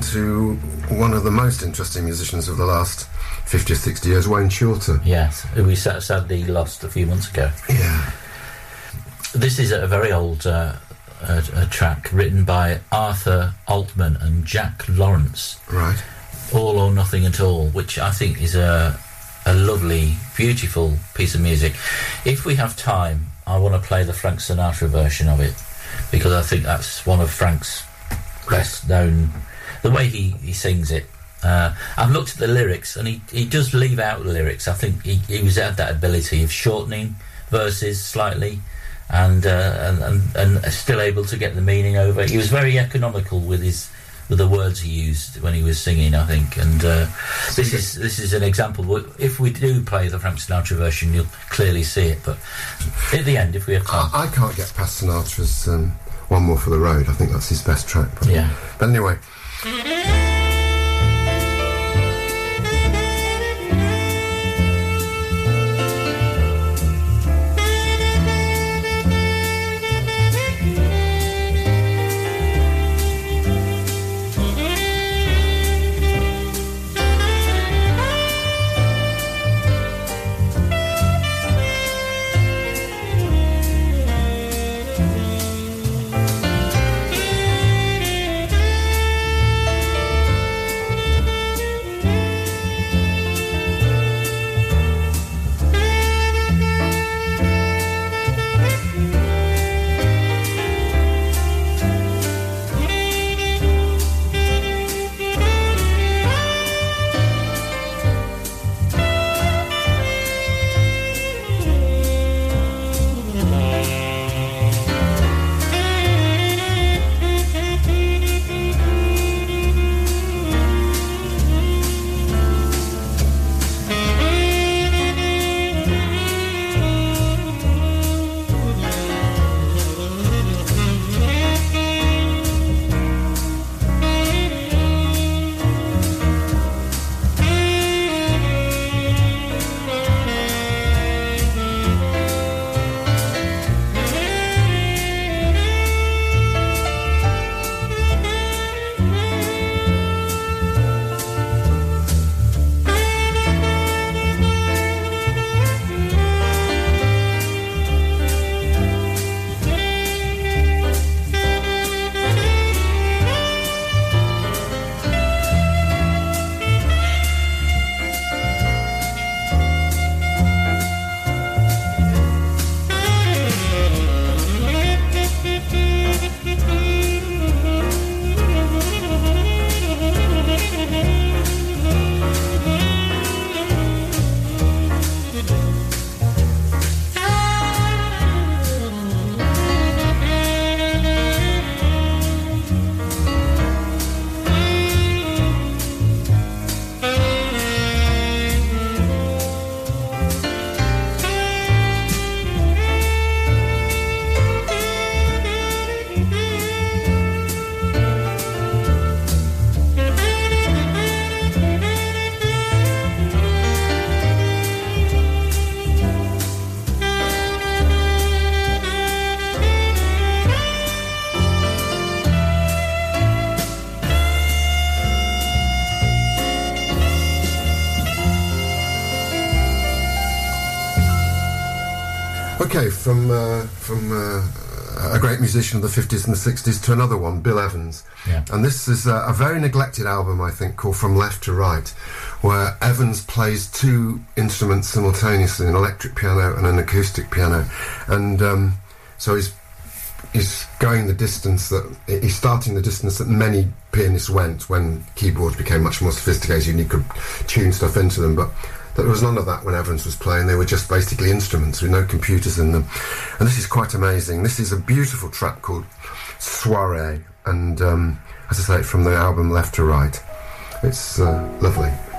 To one of the most interesting musicians of the last 50 or 60 years, Wayne Shorter. Yes, who we sadly lost a few months ago. Yeah. This is a very old uh, a, a track written by Arthur Altman and Jack Lawrence, Right. All or Nothing at All, which I think is a, a lovely, beautiful piece of music. If we have time, I want to play the Frank Sinatra version of it because I think that's one of Frank's best known. The way he, he sings it. Uh, I've looked at the lyrics and he, he does leave out the lyrics. I think he, he was had that ability of shortening verses slightly and, uh, and, and and still able to get the meaning over. He was very economical with his with the words he used when he was singing. I think, and uh, this is this is an example. If we do play the Frank Sinatra version, you'll clearly see it. But at the end, if we have time, I, I can't get past Sinatra's um, One More for the Road. I think that's his best track. Probably. Yeah. But anyway, Mm-hmm. Okay, from uh, from uh, a great musician of the 50s and the 60s to another one, Bill Evans. Yeah. And this is a, a very neglected album, I think, called From Left to Right, where Evans plays two instruments simultaneously, an electric piano and an acoustic piano. And um, so he's he's going the distance that he's starting the distance that many pianists went when keyboards became much more sophisticated and you could tune stuff into them. But there was none of that when Evans was playing. They were just basically instruments with no computers in them. And this is quite amazing. This is a beautiful track called Soiree, and um, as I say, from the album Left to Right. It's uh, lovely.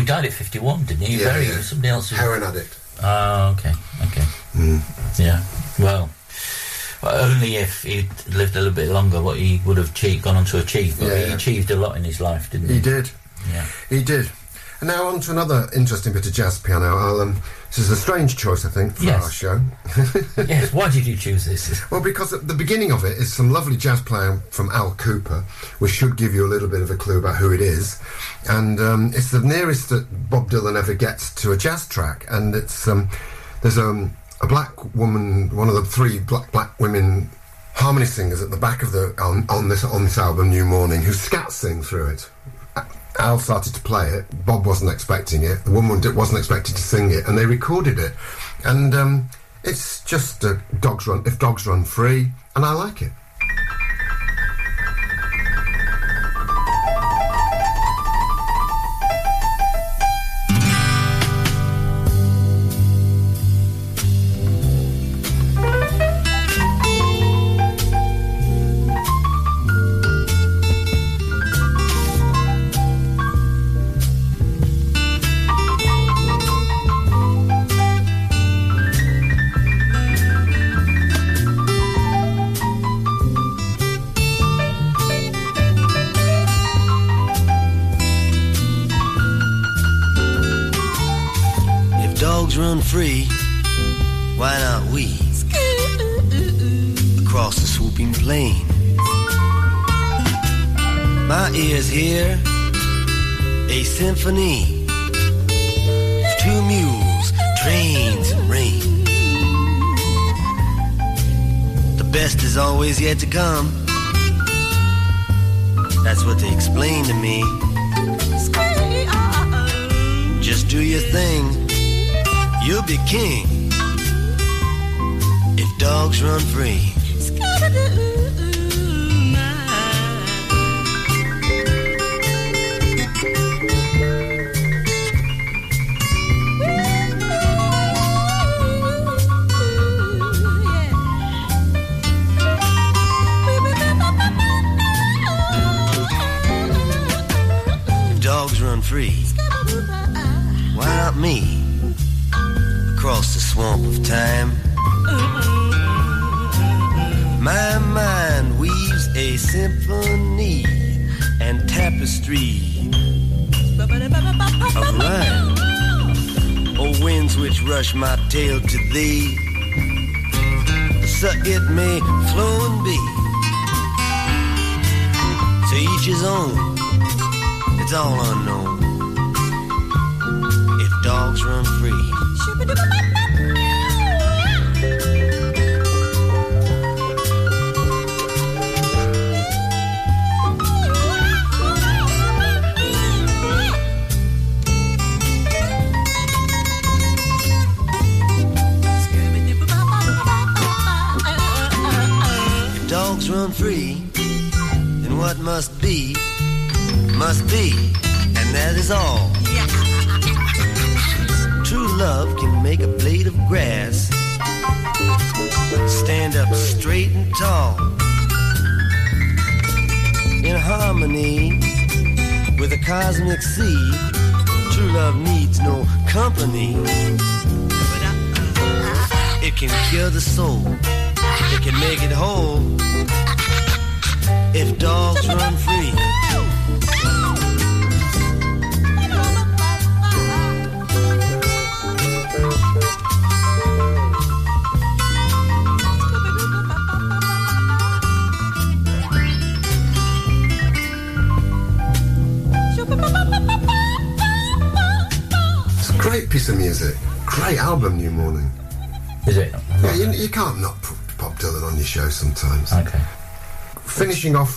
He died at fifty-one, didn't he? Yeah, Very yeah. somebody else. who- Heroin addict. Oh, okay, okay. Yeah. Well, well, only if he'd lived a little bit longer, what he would have achieved, gone on to achieve. But Yeah, he achieved a lot in his life, didn't he? He did. Yeah. He did. And now on to another interesting bit of jazz piano. Um, this is a strange choice, I think, for Yes. our show. yes. Why did you choose this? Well, because at the beginning of it is some lovely jazz playing from Al Kooper, which should give you a little bit of a clue about who it is. And um, it's the nearest that Bob Dylan ever gets to a jazz track. And it's um, there's um, a black woman, one of the three black black women harmony singers at the back of the on, on this on this album, New Morning, who scat sing through it. Al started to play it. Bob wasn't expecting it. The woman wasn't expected to sing it, and they recorded it. And um, it's just uh, dogs run if dogs run free, and I like it.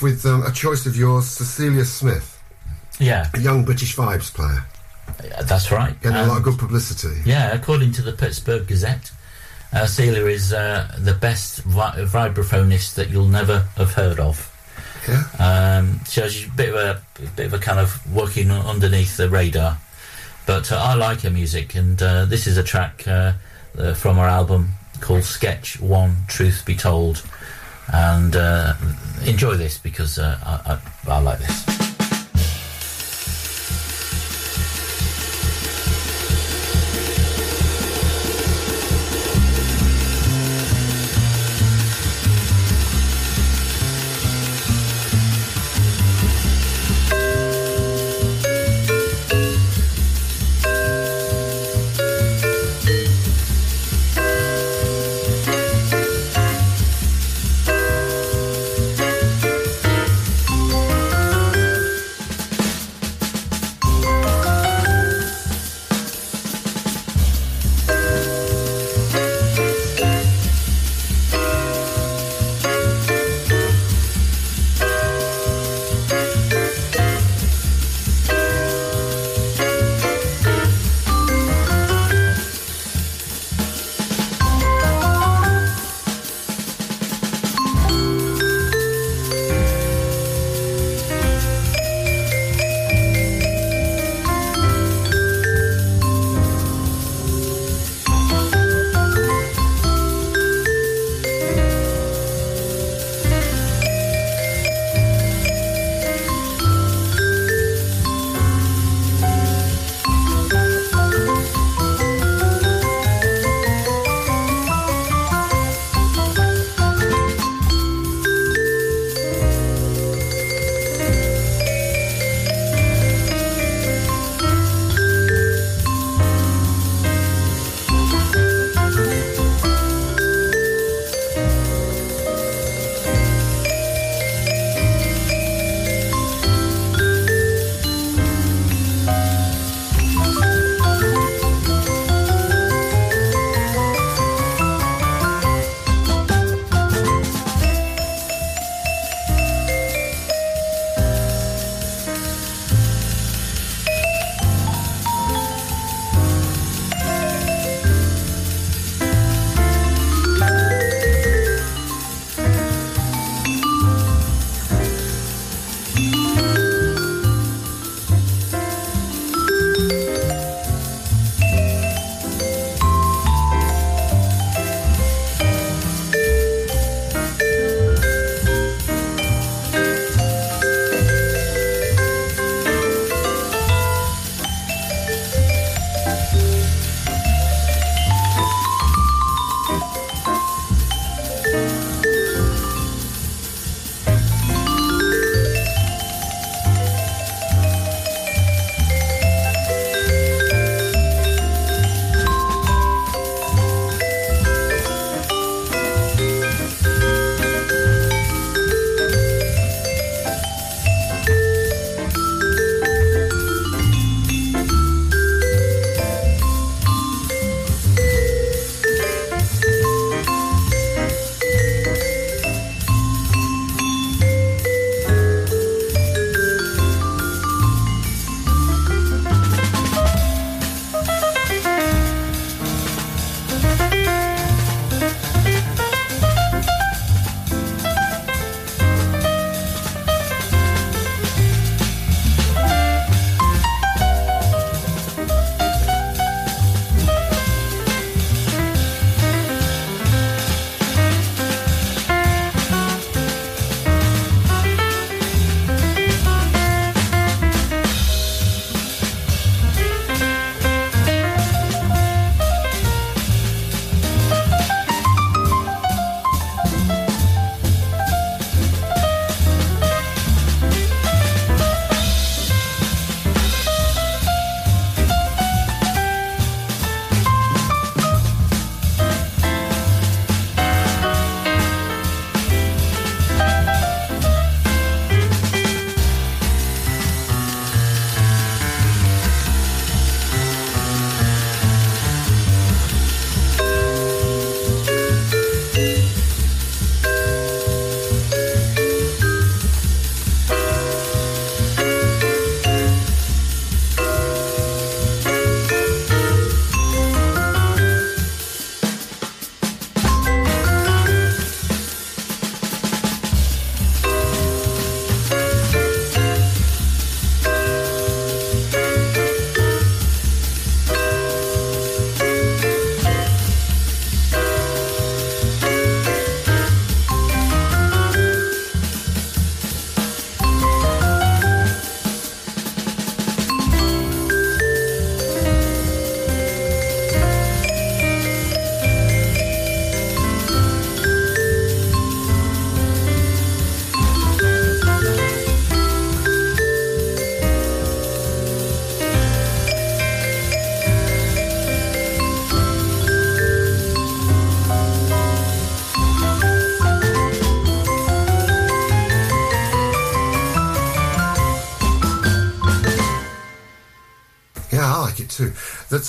With um, a choice of yours, Cecilia Smith, Yeah, a young British Vibes player. that's right. Getting a Um, lot of good publicity. Yeah, according to the Pittsburgh Gazette, uh, Celia is uh, the best vi- vibraphonist that you'll never have heard of. Yeah. Um, she's a bit of a, a bit of a kind of working underneath the radar, but uh, I like her music, and uh, this is a track uh, uh, from her album called Sketch One: Truth Be Told, and uh, enjoy this because uh, I, I, I like this.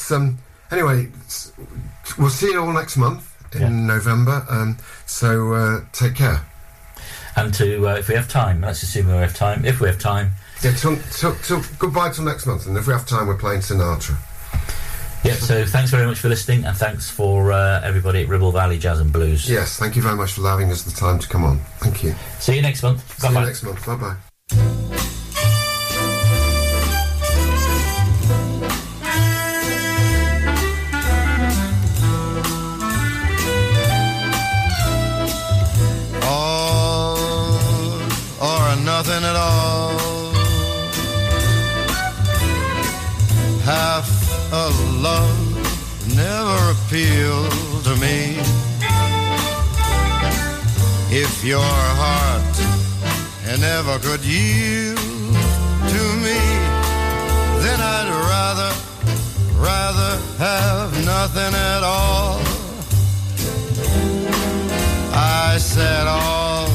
That's um. Anyway, s- we'll see you all next month in Yeah. November. Um. So uh, take care. And to, uh, if we have time, let's assume we have time. If we have time, Yeah. Till, till, till, goodbye till next month. And if we have time, we're playing Sinatra. yeah. So thanks very much for listening, and thanks for uh, everybody at Ribble Valley Jazz and Blues. Yes. Thank you very much for allowing us the time to come on. Thank you. See you next month. See Bye you bye. next month. Bye bye. Your heart and never could yield to me, then I'd rather, rather have nothing at all. I said all,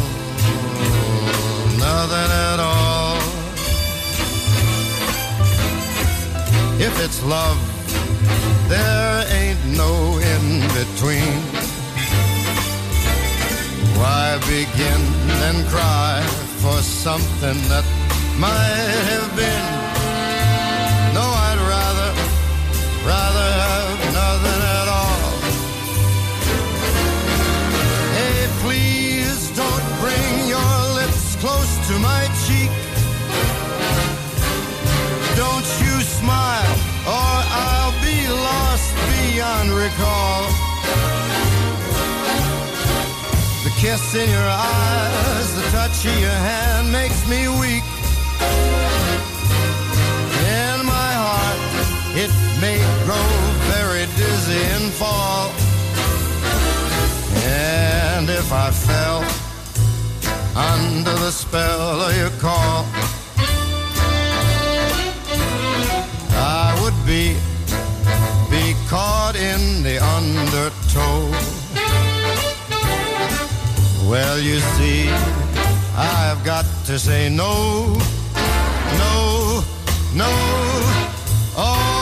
nothing at all. If it's love, there ain't no in between. Why begin and cry for something that might have been? No, I'd rather, rather have nothing at all. Hey, please don't bring your lips close to my cheek. Don't you smile, or I'll be lost beyond recall. Kiss in your eyes, the touch of your hand makes me weak. In my heart, it may grow very dizzy and fall. And if I fell under the spell of your call, I would be be caught in the undertow. Well, you see, I've got to say no, no, no, all